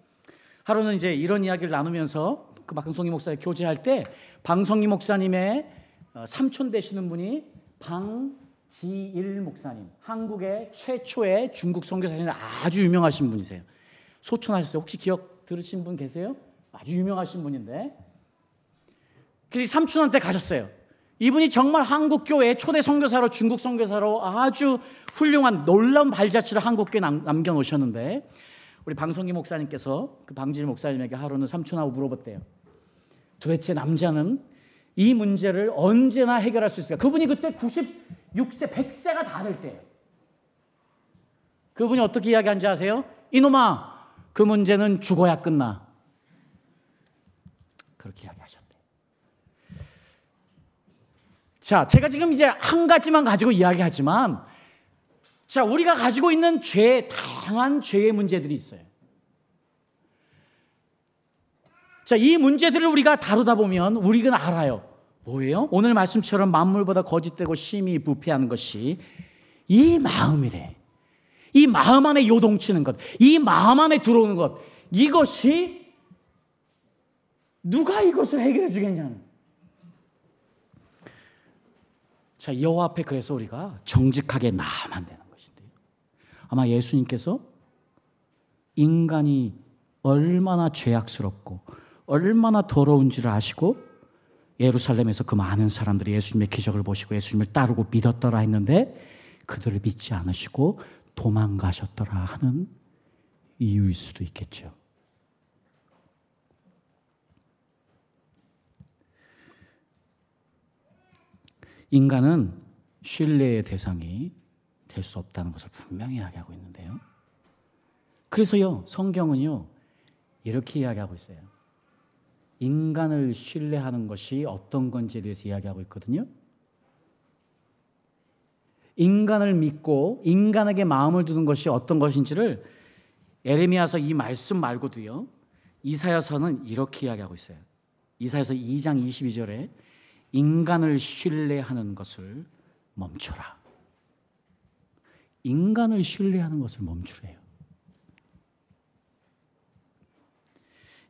하루는 이제 이런 이야기를 나누면서 그 방성기 목사에 교제할 때 방성기 목사님의 어, 삼촌 되시는 분이 방지일 목사님 한국의 최초의 중국 선교사님 아주 유명하신 분이세요. 소천하셨어요. 혹시 기억 들으신 분 계세요? 아주 유명하신 분인데 그래서 삼촌한테 가셨어요. 이분이 정말 한국 교회 초대 선교사로 중국 선교사로 아주 훌륭한 놀라운 발자취를 한국 교회 남겨 놓으셨는데 우리 방성기 목사님께서 그 방질 목사님에게 하루는 삼촌하고 물어봤대요. 도대체 남자는 이 문제를 언제나 해결할 수 있을까? 그분이 그때 96세, 100세가 다 될 때예요. 그분이 어떻게 이야기한지 아세요? 이놈아, 그 문제는 죽어야 끝나. 그렇게 이야기하셨대. 자, 제가 지금 이제 한 가지만 가지고 이야기하지만, 자, 우리가 가지고 있는 죄, 다양한 죄의 문제들이 있어요. 자, 이 문제들을 우리가 다루다 보면 우리는 알아요. 뭐예요? 오늘 말씀처럼 만물보다 거짓되고 심히 부패하는 것이 이 마음이래. 이 마음 안에 요동치는 것, 이 마음 안에 들어오는 것, 이것이 누가 이것을 해결해 주겠냐는. 자, 여호와 앞에 그래서 우리가 정직하게 나아만 되는 것인데요. 아마 예수님께서 인간이 얼마나 죄악스럽고 얼마나 더러운지를 아시고 예루살렘에서 그 많은 사람들이 예수님의 기적을 보시고 예수님을 따르고 믿었더라 했는데 그들을 믿지 않으시고 도망가셨더라 하는 이유일 수도 있겠죠. 인간은 신뢰의 대상이 될 수 없다는 것을 분명히 이야기하고 있는데요. 그래서요, 성경은요, 이렇게 이야기하고 있어요. 인간을 신뢰하는 것이 어떤 건지에 대해서 이야기하고 있거든요. 인간을 믿고 인간에게 마음을 두는 것이 어떤 것인지를 에레미야서 이 말씀 말고도요. 이사야서는 이렇게 이야기하고 있어요. 이사야서 2장 22절에 인간을 신뢰하는 것을 멈춰라. 인간을 신뢰하는 것을 멈추래요.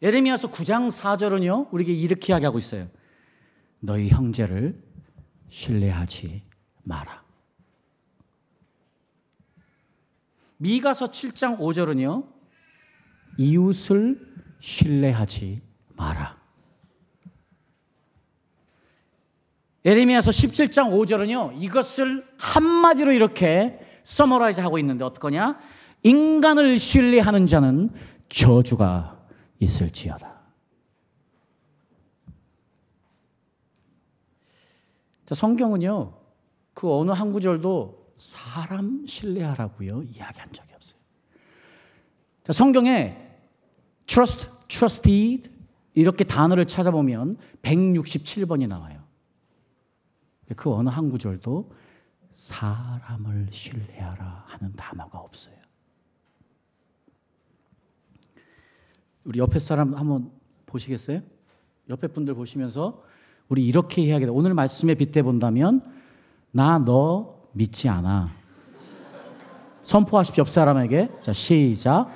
예레미야서 9장 4절은요. 우리에게 이렇게 이야기하고 있어요. 너희 형제를 신뢰하지 마라. 미가서 7장 5절은요. 이웃을 신뢰하지 마라. 예레미야서 17장 5절은요. 이것을 한마디로 이렇게 summarize 하고 있는데 어떡하냐? 인간을 신뢰하는 자는 저주가 있을지어다. 자, 성경은요. 그 어느 한 구절도 사람 신뢰하라고요. 이야기한 적이 없어요. 자, 성경에 trust, trusted 이렇게 단어를 찾아보면 167번이 나와요. 그 어느 한 구절도 사람을 신뢰하라 하는 단어가 없어요. 우리 옆에 사람 한번 보시겠어요? 옆에 분들 보시면서 우리 이렇게 해야겠다. 오늘 말씀에 빗대 본다면 나 너 믿지 않아. 선포하십시오. 옆 사람에게. 자, 시작.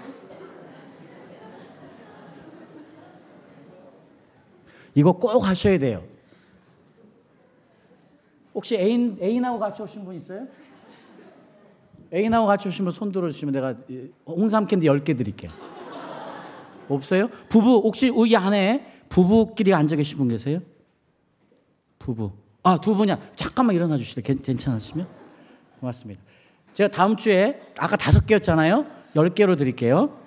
이거 꼭 하셔야 돼요. 혹시 애인, 애인하고 같이 오신 분 있어요? 애인하고 같이 오신 분 손 들어주시면 내가 홍삼 캔디 10개 드릴게요. 없어요? 부부, 혹시 우리 안에 부부끼리 앉아 계신 분 계세요? 부부. 아, 두 분이야. 잠깐만 일어나 주실래요? 괜찮으시면? 고맙습니다. 제가 다음 주에 아까 다섯 개였잖아요. 열 개로 드릴게요.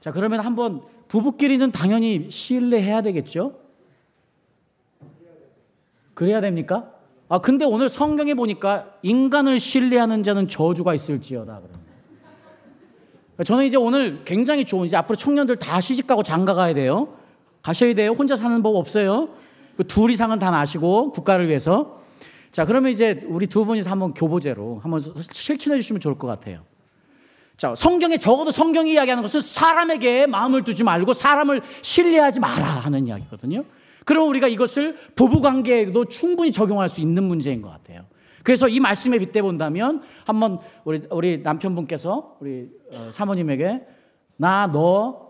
자, 그러면 한번 부부끼리는 당연히 신뢰해야 되겠죠? 그래야 됩니까? 아, 근데 오늘 성경에 보니까 인간을 신뢰하는 자는 저주가 있을지어다. 저는 이제 오늘 굉장히 좋은, 이제 앞으로 청년들 다 시집가고 장가 가야 돼요. 가셔야 돼요. 혼자 사는 법 없어요. 그둘 이상은 다 나시고 국가를 위해서. 자, 그러면 이제 우리 두 분이서 한번 교보제로 한번 실천해 주시면 좋을 것 같아요. 자, 성경에 적어도 성경이 이야기하는 것은 사람에게 마음을 두지 말고 사람을 신뢰하지 마라 하는 이야기거든요. 그럼 우리가 이것을 부부 관계에도 충분히 적용할 수 있는 문제인 것 같아요. 그래서 이 말씀에 빗대 본다면 한번 우리 우리 남편분께서 우리 어, 사모님에게 나 너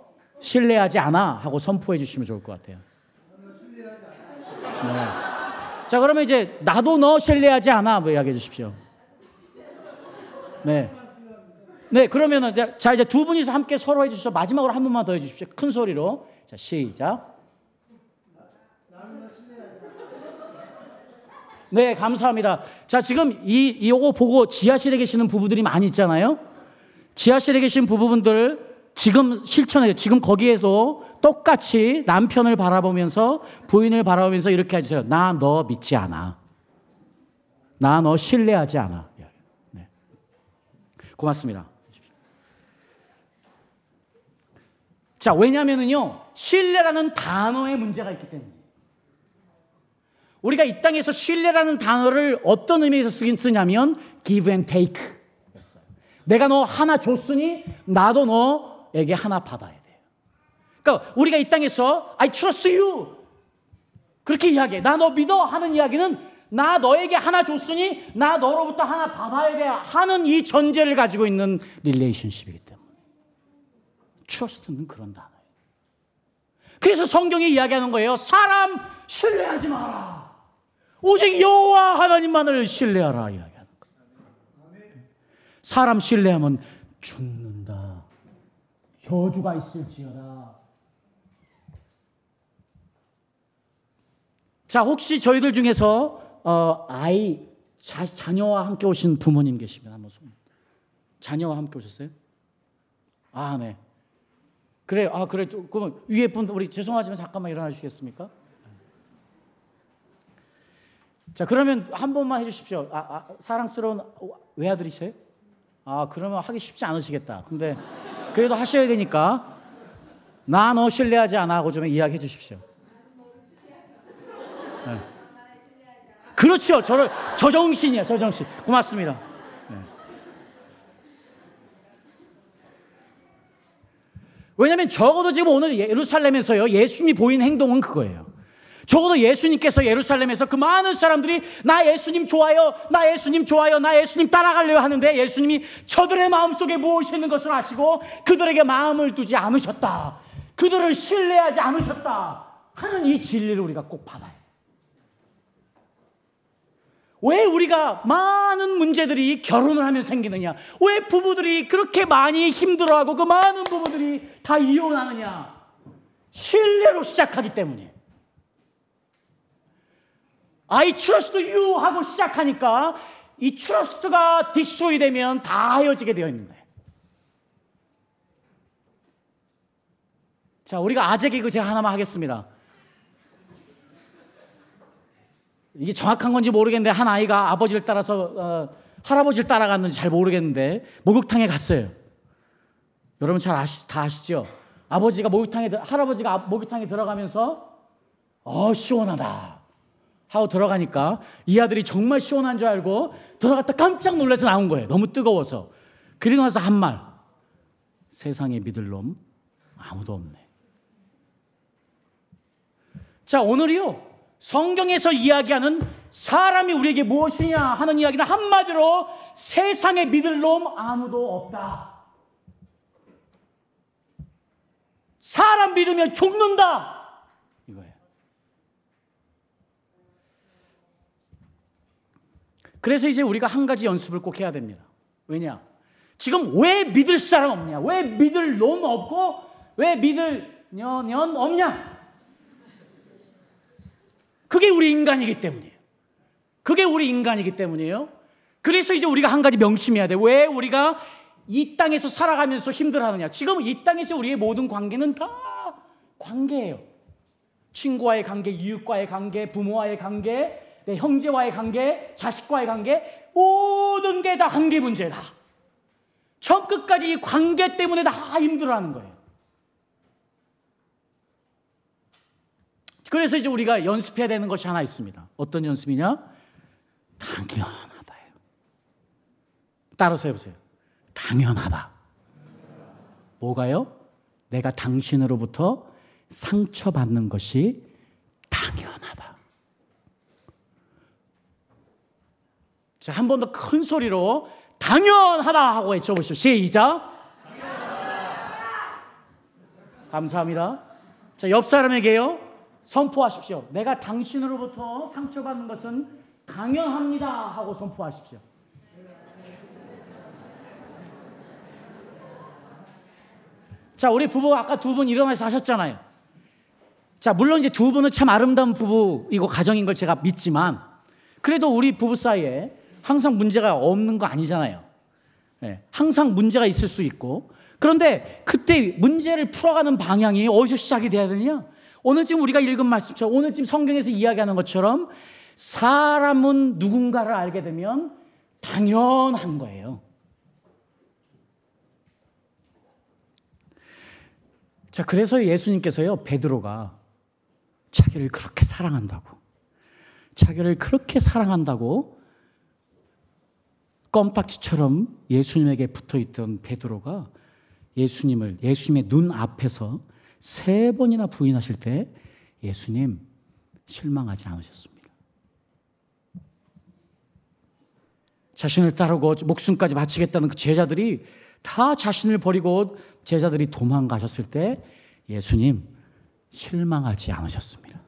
신뢰하지 않아 하고 선포해 주시면 좋을 것 같아요. 네. 자 그러면 이제 나도 너 신뢰하지 않아 뭐 이야기해 주십시오. 네. 네 그러면은 자 이제 두 분이서 함께 서로 해주셔서 마지막으로 한 번만 더 해주십시오. 큰 소리로 자 시작. 네, 감사합니다. 자, 지금 이, 이거 보고 지하실에 계시는 부부들이 많이 있잖아요. 지하실에 계신 부부분들 지금 실천해요. 지금 거기에도 똑같이 남편을 바라보면서 부인을 바라보면서 이렇게 해주세요. 나 너 믿지 않아. 나 너 신뢰하지 않아. 네. 고맙습니다. 자, 왜냐면은요, 신뢰라는 단어에 문제가 있기 때문에. 우리가 이 땅에서 신뢰라는 단어를 어떤 의미에서 쓰긴 쓰냐면 give and take. 내가 너 하나 줬으니 나도 너에게 하나 받아야 돼요. 그러니까 우리가 이 땅에서 I trust you. 그렇게 이야기해. 나 너 믿어 하는 이야기는 나 너에게 하나 줬으니 나 너로부터 하나 받아야 돼 하는 이 전제를 가지고 있는 릴레이션십이기 때문에. trust는 그런 단어예요. 그래서 성경이 이야기하는 거예요. 사람 신뢰하지 마라. 오직 여호와 하나님만을 신뢰하라 이야기하는 거예요. 사람 신뢰하면 죽는다. 저주가 있을지어다. 자, 혹시 저희들 중에서 어, 아이 자, 자녀와 함께 오신 부모님 계시면 한번 손. 자녀와 함께 오셨어요? 아, 네. 그래, 아, 그래. 그러면 위에 분 우리 죄송하지만 잠깐만 일어나 주시겠습니까? 자, 그러면 한 번만 해주십시오. 아, 아, 사랑스러운 외아들이세요? 아, 그러면 하기 쉽지 않으시겠다. 근데 그래도 하셔야 되니까 나너 신뢰하지 않아 하고 좀 이야기해 주십시오. 네. 그렇죠. 저를 저 정신이에요. 저 정신. 고맙습니다. 네. 왜냐하면 적어도 지금 오늘 예루살렘에서요 예수님이 보인 행동은 그거예요. 적어도 예수님께서 예루살렘에서 그 많은 사람들이 나 예수님 좋아요, 나 예수님 좋아요, 나 예수님 따라가려고 하는데 예수님이 저들의 마음속에 무엇이 있는 것을 아시고 그들에게 마음을 두지 않으셨다. 그들을 신뢰하지 않으셨다. 하는 이 진리를 우리가 꼭 받아요. 왜 우리가 많은 문제들이 결혼을 하면 생기느냐? 왜 부부들이 그렇게 많이 힘들어하고 그 많은 부부들이 다 이혼하느냐? 신뢰로 시작하기 때문에. I trust you 하고 시작하니까 이 트러스트가 디스트로이 되면 다 헤어지게 되어 있는 거예요. 자, 우리가 아재 개그 제가 하나만 하겠습니다. 이게 정확한 건지 모르겠는데 한 아이가 아버지를 따라서 어, 할아버지를 따라갔는지 잘 모르겠는데 목욕탕에 갔어요. 여러분 잘 아시, 다 아시죠? 아버지가 목욕탕에 할아버지가 목욕탕에 들어가면서 어 시원하다. 하고 들어가니까 이 아들이 정말 시원한 줄 알고 들어갔다 깜짝 놀라서 나온 거예요. 너무 뜨거워서. 그리고 나서 한 말. 세상에 믿을 놈 아무도 없네. 자, 오늘이요. 성경에서 이야기하는 사람이 우리에게 무엇이냐 하는 이야기는 한마디로 세상에 믿을 놈 아무도 없다. 사람 믿으면 죽는다. 그래서 이제 우리가 한 가지 연습을 꼭 해야 됩니다. 왜냐? 지금 왜 믿을 사람 없냐? 왜 믿을 놈 없고 왜 믿을 년, 년 없냐? 그게 우리 인간이기 때문이에요. 그게 우리 인간이기 때문이에요. 그래서 이제 우리가 한 가지 명심해야 돼. 왜 우리가 이 땅에서 살아가면서 힘들어하느냐. 지금 이 땅에서 우리의 모든 관계는 다 관계예요. 친구와의 관계, 이웃과의 관계, 부모와의 관계, 내 형제와의 관계, 자식과의 관계, 모든 게 다 관계 문제다. 처음 끝까지 이 관계 때문에 다 힘들어하는 거예요. 그래서 이제 우리가 연습해야 되는 것이 하나 있습니다. 어떤 연습이냐? 당연하다요. 따라서 해보세요. 당연하다. 뭐가요? 내가 당신으로부터 상처받는 것이 당연하다. 자, 한 번 더 큰 소리로 당연하다 하고 외쳐보시죠. 시작. 감사합니다. 자, 옆 사람에게요. 선포하십시오. 내가 당신으로부터 상처받는 것은 당연합니다 하고 선포하십시오. 자, 우리 부부 아까 두 분 일어나서 하셨잖아요. 자, 물론 이제 두 분은 참 아름다운 부부이고 가정인 걸 제가 믿지만 그래도 우리 부부 사이에 항상 문제가 없는 거 아니잖아요. 네, 항상 문제가 있을 수 있고 그런데 그때 문제를 풀어가는 방향이 어디서 시작이 돼야 되냐? 오늘 지금 우리가 읽은 말씀처럼 오늘 지금 성경에서 이야기하는 것처럼 사람은 누군가를 알게 되면 당연한 거예요. 자, 그래서 예수님께서요, 베드로가 자기를 그렇게 사랑한다고, 자기를 그렇게 사랑한다고 껌딱지처럼 예수님에게 붙어 있던 베드로가 예수님을 예수님의 눈 앞에서 세 번이나 부인하실 때 예수님 실망하지 않으셨습니다. 자신을 따르고 목숨까지 바치겠다는 그 제자들이 다 자신을 버리고 제자들이 도망가셨을 때 예수님 실망하지 않으셨습니다.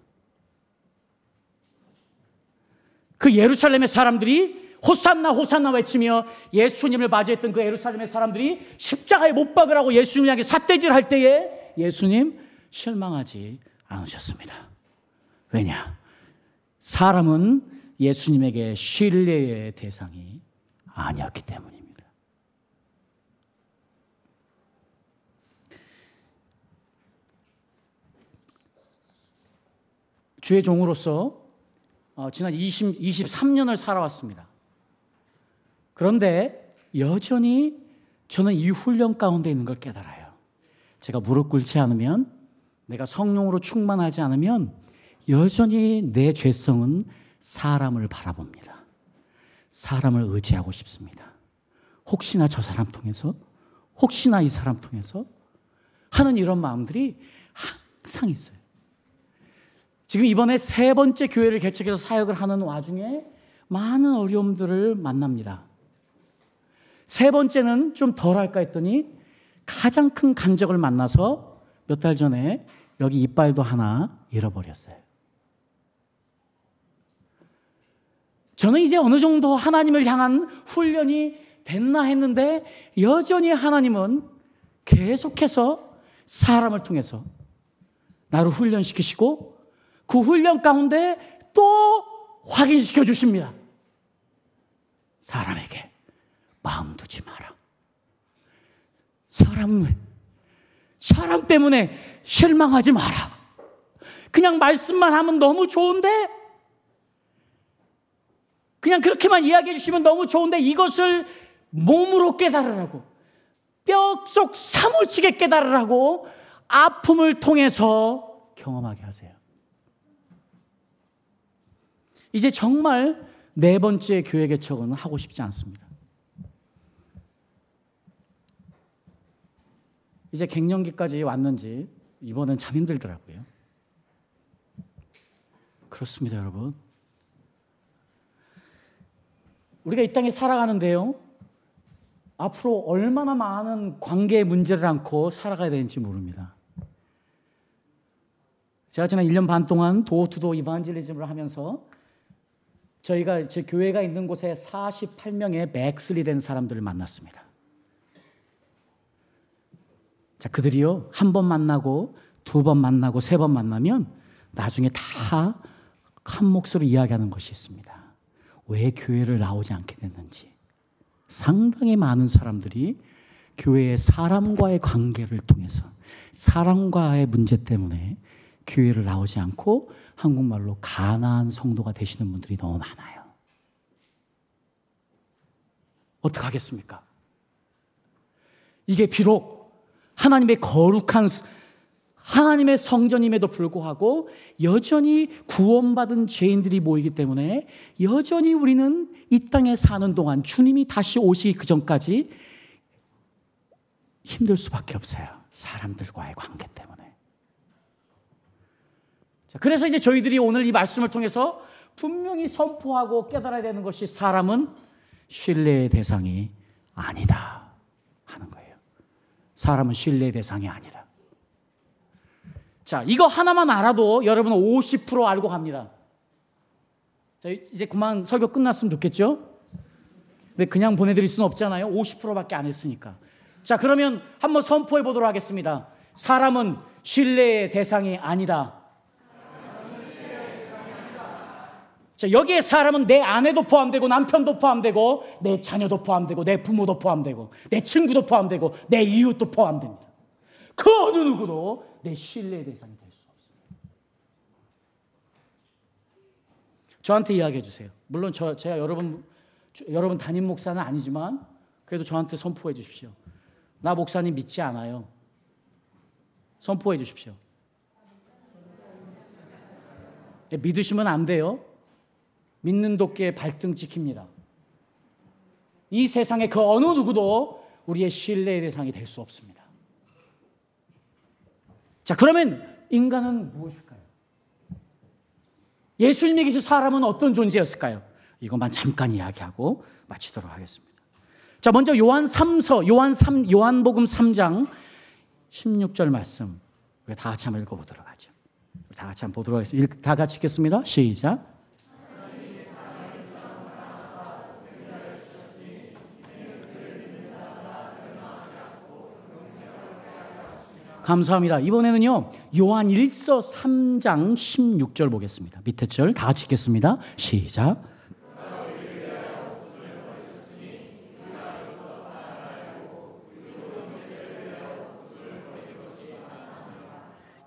그 예루살렘의 사람들이 호산나 호산나 외치며 예수님을 맞이했던 그 예루살렘의 사람들이 십자가에 못 박으라고 예수님을 향해 삿대질 할 때에 예수님 실망하지 않으셨습니다. 왜냐? 사람은 예수님에게 신뢰의 대상이 아니었기 때문입니다. 주의 종으로서 어, 지난 20, 23년을 살아왔습니다. 그런데 여전히 저는 이 훈련 가운데 있는 걸 깨달아요. 제가 무릎 꿇지 않으면, 내가 성령으로 충만하지 않으면 여전히 내 죄성은 사람을 바라봅니다. 사람을 의지하고 싶습니다. 혹시나 저 사람 통해서, 혹시나 이 사람 통해서 하는 이런 마음들이 항상 있어요. 지금 이번에 세 번째 교회를 개척해서 사역을 하는 와중에 많은 어려움들을 만납니다. 세 번째는 좀 덜 할까 했더니 가장 큰 간적을 만나서 몇 달 전에 여기 이빨도 하나 잃어버렸어요. 저는 이제 어느 정도 하나님을 향한 훈련이 됐나 했는데 여전히 하나님은 계속해서 사람을 통해서 나를 훈련시키시고 그 훈련 가운데 또 확인시켜 주십니다. 사람에게 마음 두지 마라. 사람, 사람 때문에 실망하지 마라. 그냥 말씀만 하면 너무 좋은데, 그냥 그렇게만 이야기해 주시면 너무 좋은데 이것을 몸으로 깨달으라고, 뼈속 사무치게 깨달으라고 아픔을 통해서 경험하게 하세요. 이제 정말 네 번째 교회 개척은 하고 싶지 않습니다. 이제 갱년기까지 왔는지 이번엔 참 힘들더라고요. 그렇습니다, 여러분. 우리가 이 땅에 살아가는데요. 앞으로 얼마나 많은 관계의 문제를 안고 살아가야 되는지 모릅니다. 제가 지난 1년 반 동안 도어투도 이반질리즘을 하면서 저희가 제 교회가 있는 곳에 48명의 맥슬이 된 사람들을 만났습니다. 자, 그들이요, 한 번 만나고, 두 번 만나고, 세 번 만나면 나중에 다한 목소리 이야기하는 것이 있습니다. 왜 교회를 나오지 않게 됐는지. 상당히 많은 사람들이 교회의 사람과의 관계를 통해서 사람과의 문제 때문에 교회를 나오지 않고 한국말로 가난한 성도가 되시는 분들이 너무 많아요. 어떡하겠습니까? 이게 비록 하나님의 거룩한 하나님의 성전임에도 불구하고 여전히 구원받은 죄인들이 모이기 때문에 여전히 우리는 이 땅에 사는 동안 주님이 다시 오시기 그 전까지 힘들 수밖에 없어요. 사람들과의 관계 때문에. 자, 그래서 이제 저희들이 오늘 이 말씀을 통해서 분명히 선포하고 깨달아야 되는 것이 사람은 신뢰의 대상이 아니다. 사람은 신뢰의 대상이 아니다. 자, 이거 하나만 알아도 여러분은 50% 알고 갑니다. 자, 이제 그만 설교 끝났으면 좋겠죠? 근데 그냥 보내드릴 수는 없잖아요. 50%밖에 안 했으니까. 자, 그러면 한번 선포해 보도록 하겠습니다. 사람은 신뢰의 대상이 아니다. 자, 여기에 사람은 내 아내도 포함되고 남편도 포함되고 내 자녀도 포함되고 내 부모도 포함되고 내 친구도 포함되고 내 이웃도 포함됩니다. 그 어느 누구도 내 신뢰의 대상이 될 수 없습니다. 저한테 이야기해 주세요. 물론 저, 제가 여러분, 여러분 담임 목사는 아니지만 그래도 저한테 선포해 주십시오. 나 목사님 믿지 않아요. 선포해 주십시오. 예, 믿으시면 안 돼요. 믿는 도끼에 발등 찍힙니다. 이 세상의 그 어느 누구도 우리의 신뢰의 대상이 될 수 없습니다. 자, 그러면 인간은 무엇일까요? 예수님에게서 사람은 어떤 존재였을까요? 이것만 잠깐 이야기하고 마치도록 하겠습니다. 자, 먼저 요한 3서, 요한 3, 요한복음 3장 16절 말씀. 우리 다 같이 한번 읽어보도록 하죠. 다 같이 한번 보도록 하겠습니다. 다 같이 읽겠습니다. 시작. 감사합니다. 이번에는요, 요한 1서 3장 16절 보겠습니다. 밑에 절다 같이 읽겠습니다. 시작.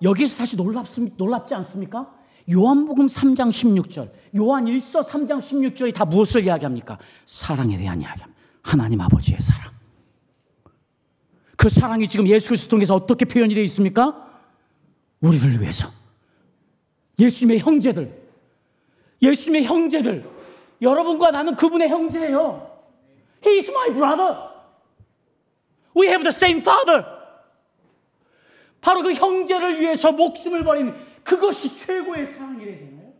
여기서 사실 놀랍습, 놀랍지 않습니까? 요한복음 3장 16절, 요한 1서 3장 16절이 다 무엇을 이야기합니까? 사랑에 대한 이야기합니다. 하나님 아버지의 사랑. 그 사랑이 지금 예수 그리스도 통해서 어떻게 표현이 되어 있습니까? 우리를 위해서. 예수님의 형제들. 예수님의 형제들. 여러분과 나는 그분의 형제예요. He is my brother. We have the same father. 바로 그 형제를 위해서 목숨을 버린 그것이 최고의 사랑이래 되나요?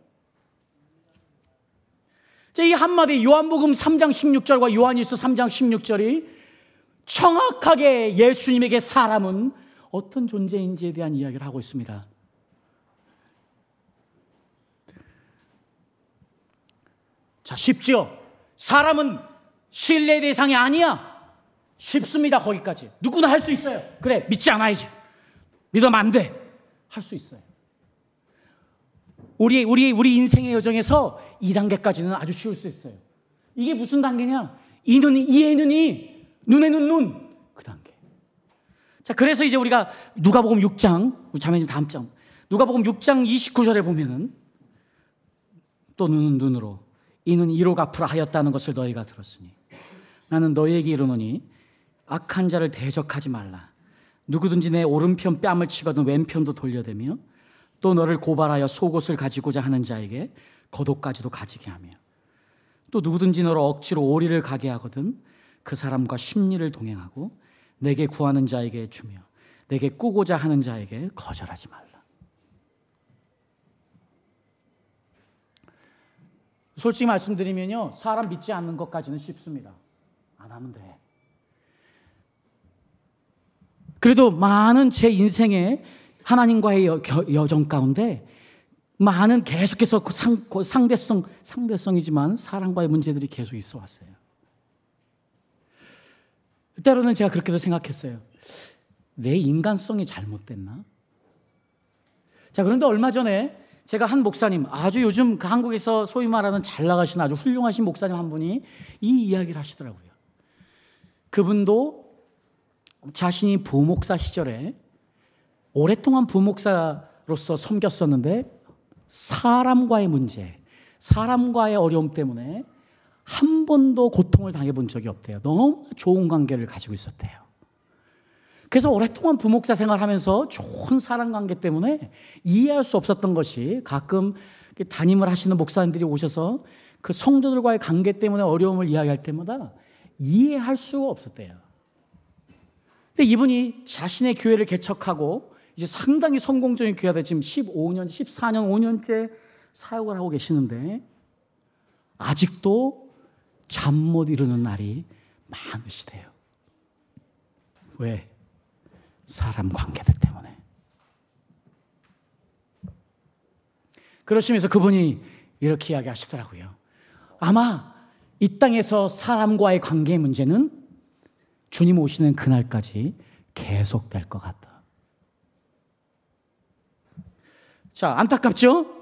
이 한마디 요한복음 3장 16절과 요한일서 3장 16절이 정확하게 예수님에게 사람은 어떤 존재인지에 대한 이야기를 하고 있습니다. 자, 쉽죠? 사람은 신뢰 대상이 아니야. 쉽습니다, 거기까지. 누구나 할 수 있어요. 그래, 믿지 않아야지. 믿으면 안 돼. 할 수 있어요. 우리, 우리, 우리 인생의 여정에서 2단계까지는 아주 쉬울 수 있어요. 이게 무슨 단계냐? 이는 이에는 이, 눈에는 눈. 그 단계. 자, 그래서 이제 우리가 누가복음 6장, 우리 자매님 다음 장. 누가복음 6장 29절에 보면은 또 눈은 눈으로 이는 이로 갚으라 하였다는 것을 너희가 들었으니 나는 너희에게 이르노니 악한 자를 대적하지 말라. 누구든지 내 오른편 뺨을 치거든 왼편도 돌려대며 또 너를 고발하여 속옷을 가지고자 하는 자에게 겉옷까지도 가지게 하며 또 누구든지 너를 억지로 오리를 가게 하거든 그 사람과 심리를 동행하고 내게 구하는 자에게 주며 내게 꾸고자 하는 자에게 거절하지 말라. 솔직히 말씀드리면요. 사람 믿지 않는 것까지는 쉽습니다. 안 하면 돼. 그래도 많은 제 인생에 하나님과의 여, 여정 가운데 많은 계속해서 그 상, 그 상대성, 상대성이지만 사랑과의 문제들이 계속 있어 왔어요. 때로는 제가 그렇게도 생각했어요. 내 인간성이 잘못됐나? 자, 그런데 얼마 전에 제가 한 목사님, 아주 요즘 그 한국에서 소위 말하는 잘 나가신 아주 훌륭하신 목사님 한 분이 이 이야기를 하시더라고요. 그분도 자신이 부목사 시절에 오랫동안 부목사로서 섬겼었는데 사람과의 문제, 사람과의 어려움 때문에 한 번도 고통을 당해본 적이 없대요. 너무 좋은 관계를 가지고 있었대요. 그래서 오랫동안 부목사 생활하면서 좋은 사람 관계 때문에 이해할 수 없었던 것이 가끔 담임을 하시는 목사님들이 오셔서 그 성도들과의 관계 때문에 어려움을 이야기할 때마다 이해할 수가 없었대요. 근데 이분이 자신의 교회를 개척하고 이제 상당히 성공적인 교회가 돼 지금 15년, 14년, 5년째 사역을 하고 계시는데 아직도 잠 못 이루는 날이 많으시대요. 왜? 사람 관계들 때문에. 그러시면서 그분이 이렇게 이야기 하시더라고요. 아마 이 땅에서 사람과의 관계 문제는 주님 오시는 그날까지 계속될 것 같다. 자, 안타깝죠?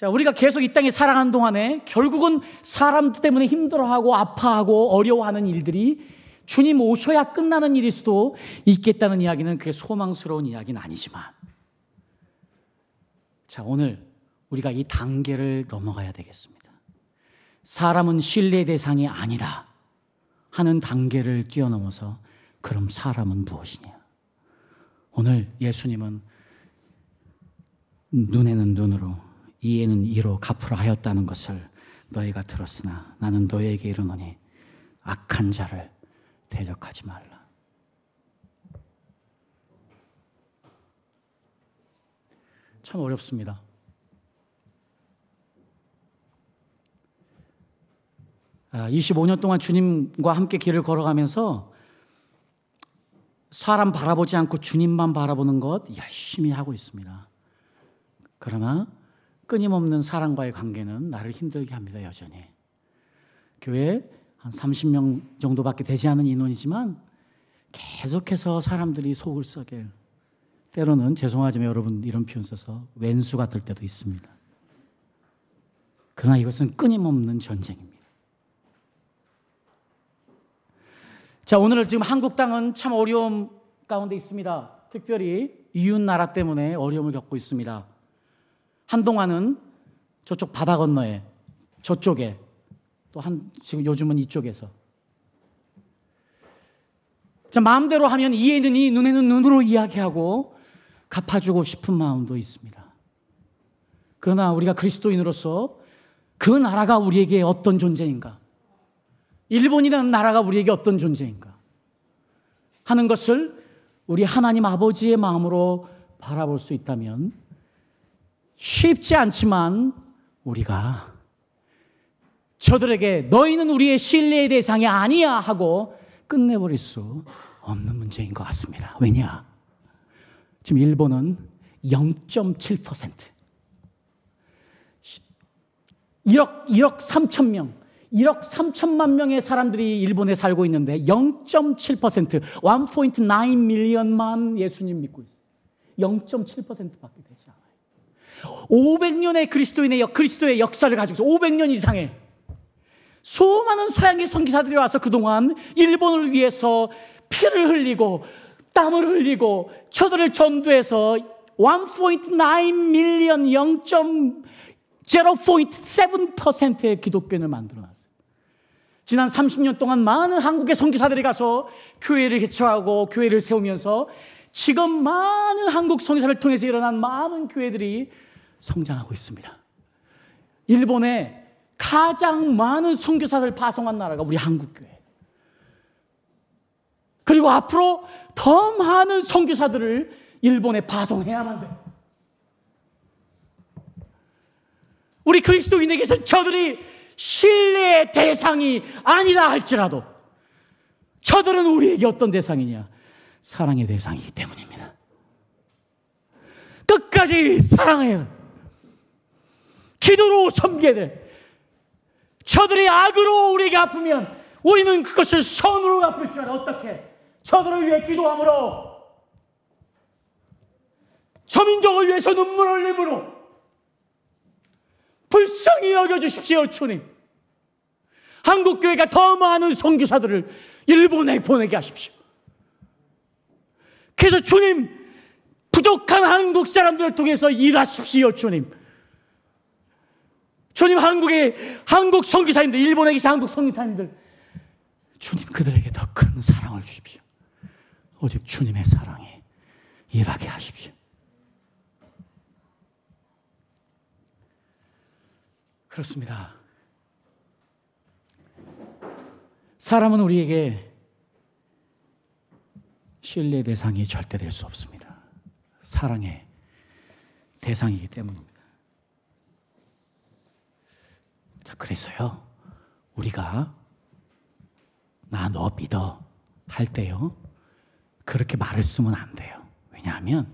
자, 우리가 계속 이 땅에 살아가는 동안에 결국은 사람 때문에 힘들어하고 아파하고 어려워하는 일들이 주님 오셔야 끝나는 일일 수도 있겠다는 이야기는 그게 소망스러운 이야기는 아니지만 자, 오늘 우리가 이 단계를 넘어가야 되겠습니다. 사람은 신뢰 대상이 아니다 하는 단계를 뛰어넘어서 그럼 사람은 무엇이냐? 오늘 예수님은 눈에는 눈으로 이에는 이로 갚으라 하였다는 것을 너희가 들었으나 나는 너희에게 이르노니 악한 자를 대적하지 말라. 참 어렵습니다. 아, 25년 동안 주님과 함께 길을 걸어가면서 사람 바라보지 않고 주님만 바라보는 것 열심히 하고 있습니다. 그러나 끊임없는 사랑과의 관계는 나를 힘들게 합니다, 여전히. 교회 한 30명 정도밖에 되지 않은 인원이지만 계속해서 사람들이 속을 썩게 때로는 죄송하지만 여러분 이런 표현 써서 왼수 같을 때도 있습니다. 그러나 이것은 끊임없는 전쟁입니다. 자, 오늘 지금 한국 땅은 참 어려움 가운데 있습니다. 특별히 이웃 나라 때문에 어려움을 겪고 있습니다. 한동안은 저쪽 바다 건너에 저쪽에 또 한 지금 요즘은 이쪽에서 자 마음대로 하면 이에는 이 눈에는 눈으로 이야기하고 갚아주고 싶은 마음도 있습니다. 그러나 우리가 그리스도인으로서 그 나라가 우리에게 어떤 존재인가? 일본이라는 나라가 우리에게 어떤 존재인가? 하는 것을 우리 하나님 아버지의 마음으로 바라볼 수 있다면 쉽지 않지만 우리가 저들에게 너희는 우리의 신뢰의 대상이 아니야 하고 끝내버릴 수 없는 문제인 것 같습니다. 왜냐? 지금 일본은 0.7% 1억, 1억 3천 명, 1억 3천만 명의 사람들이 일본에 살고 있는데 0.7% 1.9 밀리언만 예수님 믿고 있어요. 0.7%밖에 되지 않아요. 500년의 그리스도인의 역, 그리스도의 역사를 가지고 있어 500년 이상의 수많은 서양의 선기사들이 와서 그동안 일본을 위해서 피를 흘리고 땀을 흘리고 저들을 전도해서 1.9 밀리언 0.0.7%의 기독교인을 만들어 놨어요. 지난 30년 동안 많은 한국의 선교사들이 가서 교회를 개척하고 교회를 세우면서 지금 많은 한국 선교사를 통해서 일어난 많은 교회들이 성장하고 있습니다. 일본에 가장 많은 선교사를 파송한 나라가 우리 한국교회. 그리고 앞으로 더 많은 선교사들을 일본에 파송해야만 돼. 우리 그리스도인에게서 저들이 신뢰의 대상이 아니라 할지라도 저들은 우리에게 어떤 대상이냐? 사랑의 대상이기 때문입니다. 끝까지 사랑해요. 기도로 섬겨야 돼. 저들이 악으로 우리에게 아프면 우리는 그것을 선으로 갚을 줄 알아. 어떻게? 저들을 위해 기도함으로 저민족을 위해서 눈물 흘림으로 불쌍히 여겨주십시오, 주님. 한국교회가 더 많은 선교사들을 일본에 보내게 하십시오. 그래서 주님, 부족한 한국 사람들을 통해서 일하십시오, 주님. 주님, 한국의, 한국 선교사님들, 일본에 계신 한국 선교사님들, 주님 그들에게 더 큰 사랑을 주십시오. 오직 주님의 사랑에 일하게 하십시오. 그렇습니다. 사람은 우리에게 신뢰 대상이 절대 될 수 없습니다. 사랑의 대상이기 때문입니다. 자, 그래서요, 우리가 나 너 믿어 할 때요, 그렇게 말을 쓰면 안 돼요. 왜냐하면,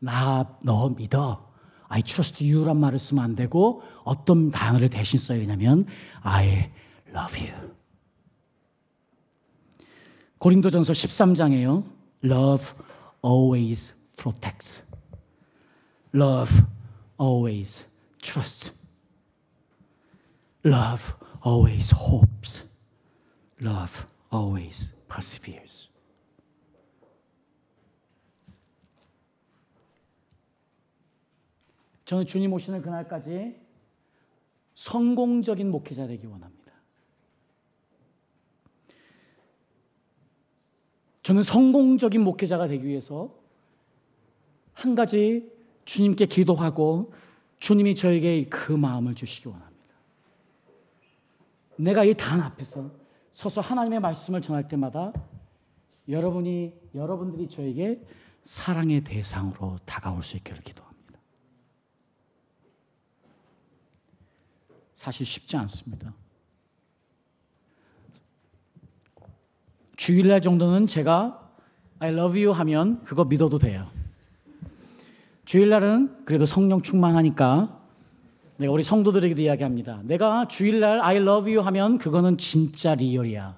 나 너 믿어. I trust you란 말을 쓰면 안 되고, 어떤 단어를 대신 써야 되냐면, I love you. 고린도전서 13장에요. Love always protects. Love always trusts. Love always hopes. Love always perseveres. 저는 주님 오시는 그날까지 성공적인 목회자 되기 원합니다. 저는 성공적인 목회자가 되기 위해서 한 가지 주님께 기도하고 주님이 저에게 그 마음을 주시기 원합니다. 내가 이 단 앞에서 서서 하나님의 말씀을 전할 때마다 여러분이 여러분들이 저에게 사랑의 대상으로 다가올 수 있기를 기도합니다. 사실 쉽지 않습니다. 주일날 정도는 제가 I love you 하면 그거 믿어도 돼요. 주일날은 그래도 성령 충만하니까 내가 우리 성도들에게도 이야기합니다. 내가 주일날 I love you 하면 그거는 진짜 리얼이야.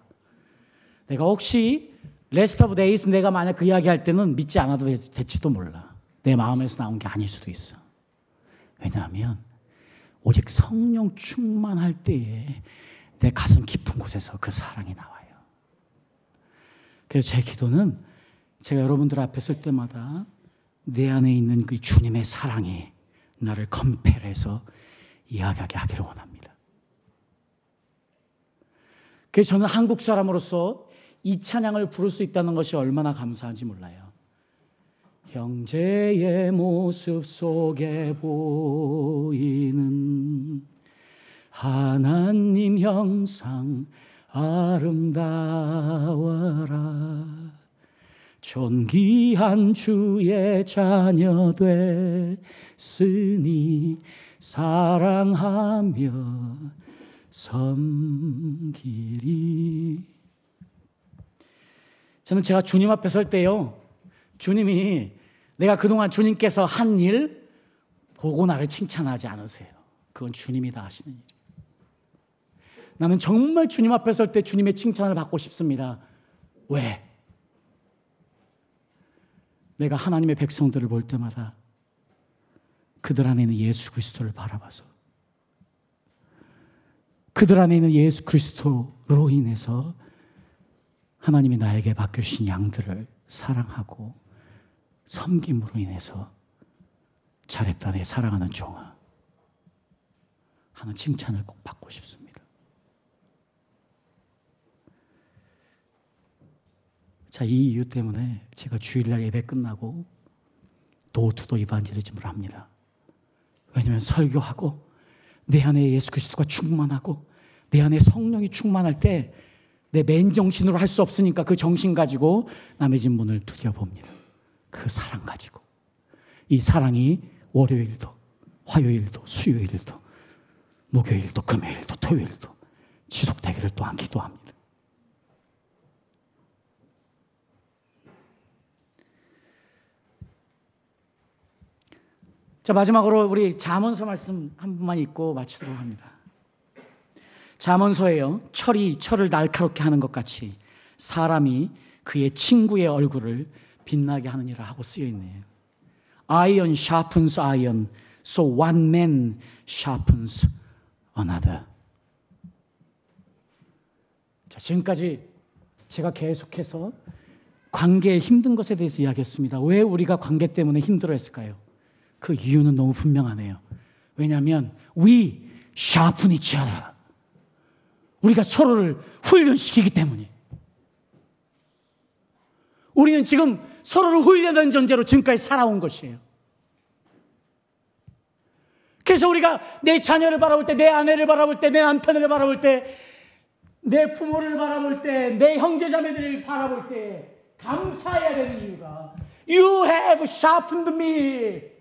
내가 혹시 rest of days 내가 만약 그 이야기 할 때는 믿지 않아도 될지도 몰라. 내 마음에서 나온 게 아닐 수도 있어. 왜냐하면 오직 성령 충만할 때에 내 가슴 깊은 곳에서 그 사랑이 나와요. 그래서 제 기도는 제가 여러분들 앞에 설 때마다 내 안에 있는 그 주님의 사랑이 나를 컴펠해서 이야기하게 하기를 원합니다. 그래서 저는 한국 사람으로서 이 찬양을 부를 수 있다는 것이 얼마나 감사한지 몰라요. 형제의 모습 속에 보이는 하나님 형상 아름다워라 존귀한 주의 자녀 됐으니 사랑하며 섬기리 저는 제가 주님 앞에 설 때요 주님이 내가 그동안 주님께서 한 일 보고 나를 칭찬하지 않으세요 그건 주님이 다 하시는 일 나는 정말 주님 앞에 설 때 주님의 칭찬을 받고 싶습니다. 왜? 내가 하나님의 백성들을 볼 때마다 그들 안에 있는 예수 그리스도를 바라봐서 그들 안에 있는 예수 그리스도로 인해서 하나님이 나에게 맡겨주신 양들을 사랑하고 섬김으로 인해서 잘했다 내 사랑하는 종아 하는 칭찬을 꼭 받고 싶습니다. 자, 이 이유 때문에 제가 주일날 예배 끝나고 도투도 이반지리즘을 합니다. 왜냐하면 설교하고 내 안에 예수 그리스도가 충만하고 내 안에 성령이 충만할 때 내 맨정신으로 할 수 없으니까 그 정신 가지고 남의 집 문을 두드려봅니다. 그 사랑 가지고. 이 사랑이 월요일도, 화요일도, 수요일도, 목요일도, 금요일도, 토요일도 지속되기를 또한 기도합니다. 자, 마지막으로 우리 잠언서 말씀 한 번만 읽고 마치도록 합니다. 잠언서에요. 철이 철을 날카롭게 하는 것 같이 사람이 그의 친구의 얼굴을 빛나게 하느니라 하고 쓰여 있네요. Iron sharpens iron So one man sharpens another. 자, 지금까지 제가 계속해서 관계의 힘든 것에 대해서 이야기했습니다. 왜 우리가 관계 때문에 힘들어 했을까요? 그 이유는 너무 분명하네요. 왜냐하면 we sharpen each other. 우리가 서로를 훈련시키기 때문에. 우리는 지금 서로를 훈련하는 존재로 지금까지 살아온 것이에요. 그래서 우리가 내 자녀를 바라볼 때, 내 아내를 바라볼 때, 내 남편을 바라볼 때, 내 부모를 바라볼 때, 내 형제자매들을 바라볼 때 감사해야 되는 이유가 You have sharpened me.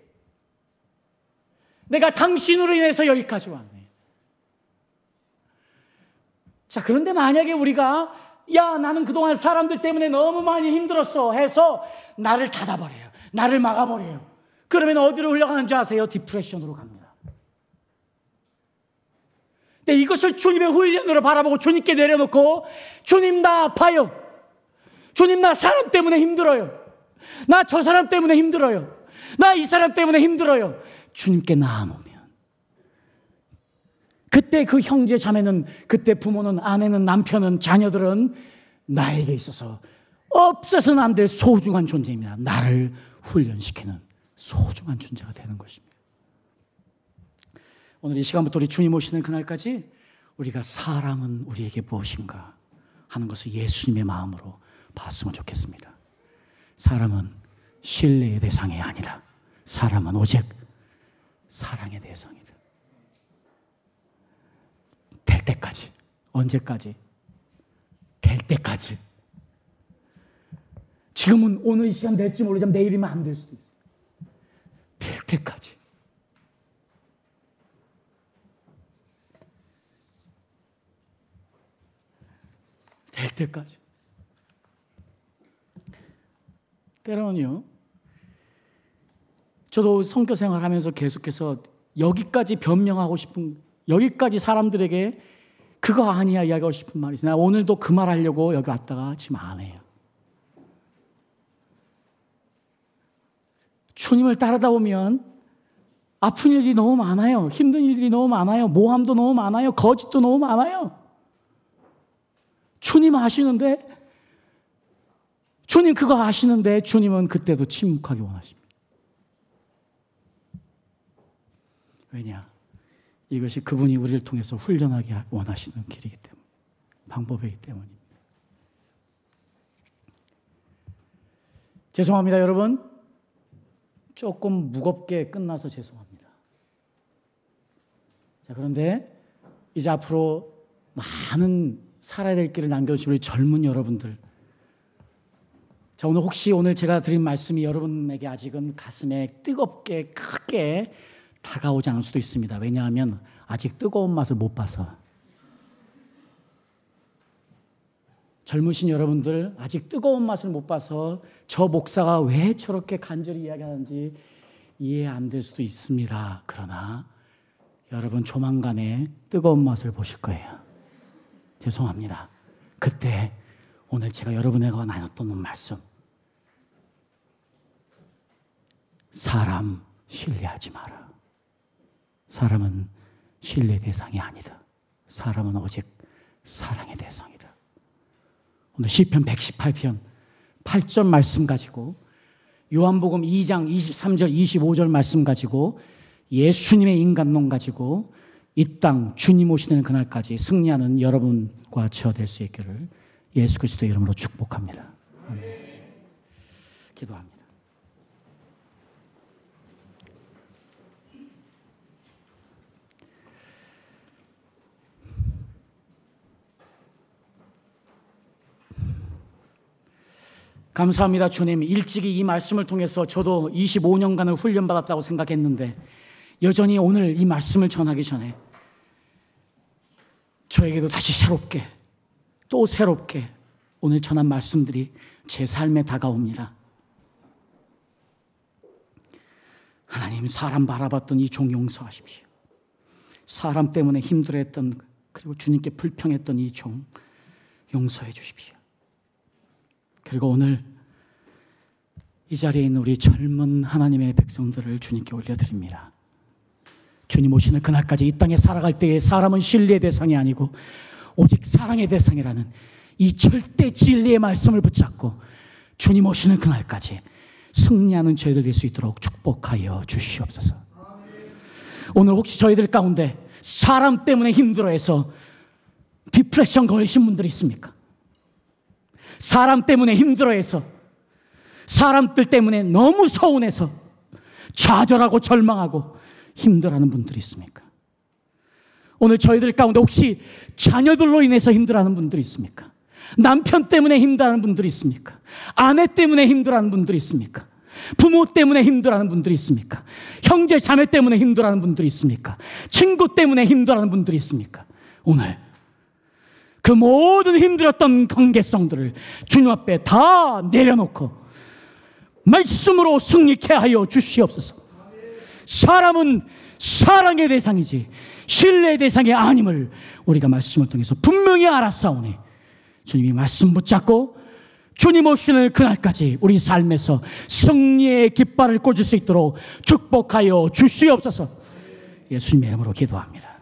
내가 당신으로 인해서 여기까지 왔네. 자, 그런데 만약에 우리가 야, 나는 그동안 사람들 때문에 너무 많이 힘들었어 해서 나를 닫아버려요. 나를 막아버려요. 그러면 어디로 흘러가는 줄 아세요? 디프레션으로 갑니다. 근데 이것을 주님의 훈련으로 바라보고 주님께 내려놓고 주님 나 아파요. 주님 나 사람 때문에 힘들어요. 나 저 사람 때문에 힘들어요. 나 이 사람 때문에 힘들어요. 주님께 나아놓으면 그때 그 형제 자매는 그때 부모는 아내는 남편은 자녀들은 나에게 있어서 없어서는 안 될 소중한 존재입니다. 나를 훈련시키는 소중한 존재가 되는 것입니다. 오늘 이 시간부터 우리 주님 오시는 그날까지 우리가 사람은 우리에게 무엇인가 하는 것을 예수님의 마음으로 봤으면 좋겠습니다. 사람은 신뢰의 대상이 아니라 사람은 오직 사랑의 대상이다. 될 때까지. 언제까지? 될 때까지. 지금은 오늘 이 시간 될지 모르지만 내일이면 안 될 수도 있어요. 될 때까지. 될 때까지. 때로는요, 저도 성교 생활하면서 계속해서 여기까지 변명하고 싶은 여기까지 사람들에게 그거 아니야 이야기하고 싶은 말이지. 나 오늘도 그 말 하려고 여기 왔다가 지금 안 해요. 주님을 따르다 보면 아픈 일이 너무 많아요. 힘든 일들이 너무 많아요. 모함도 너무 많아요. 거짓도 너무 많아요. 주님 아시는데, 주님 그거 아시는데, 주님은 그때도 침묵하기 원하십니다. 왜냐? 이것이 그분이 우리를 통해서 훈련하게 원하시는 길이기 때문에, 방법이기 때문입니다. 죄송합니다, 여러분. 조금 무겁게 끝나서 죄송합니다. 자, 그런데 이제 앞으로 많은 살아야 될 길을 남겨주신 우리 젊은 여러분들. 자, 오늘 혹시 오늘 제가 드린 말씀이 여러분에게 아직은 가슴에 뜨겁게 크게 다가오지 않을 수도 있습니다. 왜냐하면 아직 뜨거운 맛을 못 봐서. 젊으신 여러분들 아직 뜨거운 맛을 못 봐서 저 목사가 왜 저렇게 간절히 이야기하는지 이해 안 될 수도 있습니다. 그러나 여러분 조만간에 뜨거운 맛을 보실 거예요. 죄송합니다. 그때 오늘 제가 여러분에게 나눴던 말씀 사람 신뢰하지 마라. 사람은 신뢰 대상이 아니다. 사람은 오직 사랑의 대상이다. 오늘 시편 118편 8절 말씀 가지고 요한복음 2장 23절 25절 말씀 가지고 예수님의 인간론 가지고 이 땅 주님 오시는 그날까지 승리하는 여러분과 저 될 수 있기를 예수 그리스도 이름으로 축복합니다. 기도합니다. 감사합니다, 주님. 일찍이 이 말씀을 통해서 저도 25년간을 훈련받았다고 생각했는데, 여전히 오늘 이 말씀을 전하기 전에, 저에게도 다시 새롭게, 또 새롭게 오늘 전한 말씀들이 제 삶에 다가옵니다. 하나님, 사람 바라봤던 이 종 용서하십시오. 사람 때문에 힘들어했던, 그리고 주님께 불평했던 이 종 용서해 주십시오. 그리고 오늘 이 자리에 있는 우리 젊은 하나님의 백성들을 주님께 올려드립니다. 주님 오시는 그날까지 이 땅에 살아갈 때에 사람은 신뢰의 대상이 아니고 오직 사랑의 대상이라는 이 절대 진리의 말씀을 붙잡고 주님 오시는 그날까지 승리하는 저희들 될 수 있도록 축복하여 주시옵소서. 오늘 혹시 저희들 가운데 사람 때문에 힘들어해서 디프레션 걸리신 분들이 있습니까? 사람 때문에 힘들어해서 사람들 때문에 너무 서운해서 좌절하고 절망하고 힘들어하는 분들이 있습니까? 오늘 저희들 가운데 혹시 자녀들로 인해서 힘들어하는 분들이 있습니까? 남편 때문에 힘들어하는 분들이 있습니까? 아내 때문에 힘들어하는 분들이 있습니까? 부모 때문에 힘들어하는 분들이 있습니까? 형제 자매 때문에 힘들어하는 분들이 있습니까? 친구 때문에 힘들어하는 분들이 있습니까? 오늘 그 모든 힘들었던 관계성들을 주님 앞에 다 내려놓고 말씀으로 승리케 하여 주시옵소서. 사람은 사랑의 대상이지 신뢰의 대상이 아님을 우리가 말씀을 통해서 분명히 알았사오니 주님이 말씀 붙잡고 주님 오시는 그날까지 우리 삶에서 승리의 깃발을 꽂을 수 있도록 축복하여 주시옵소서. 예수님의 이름으로 기도합니다.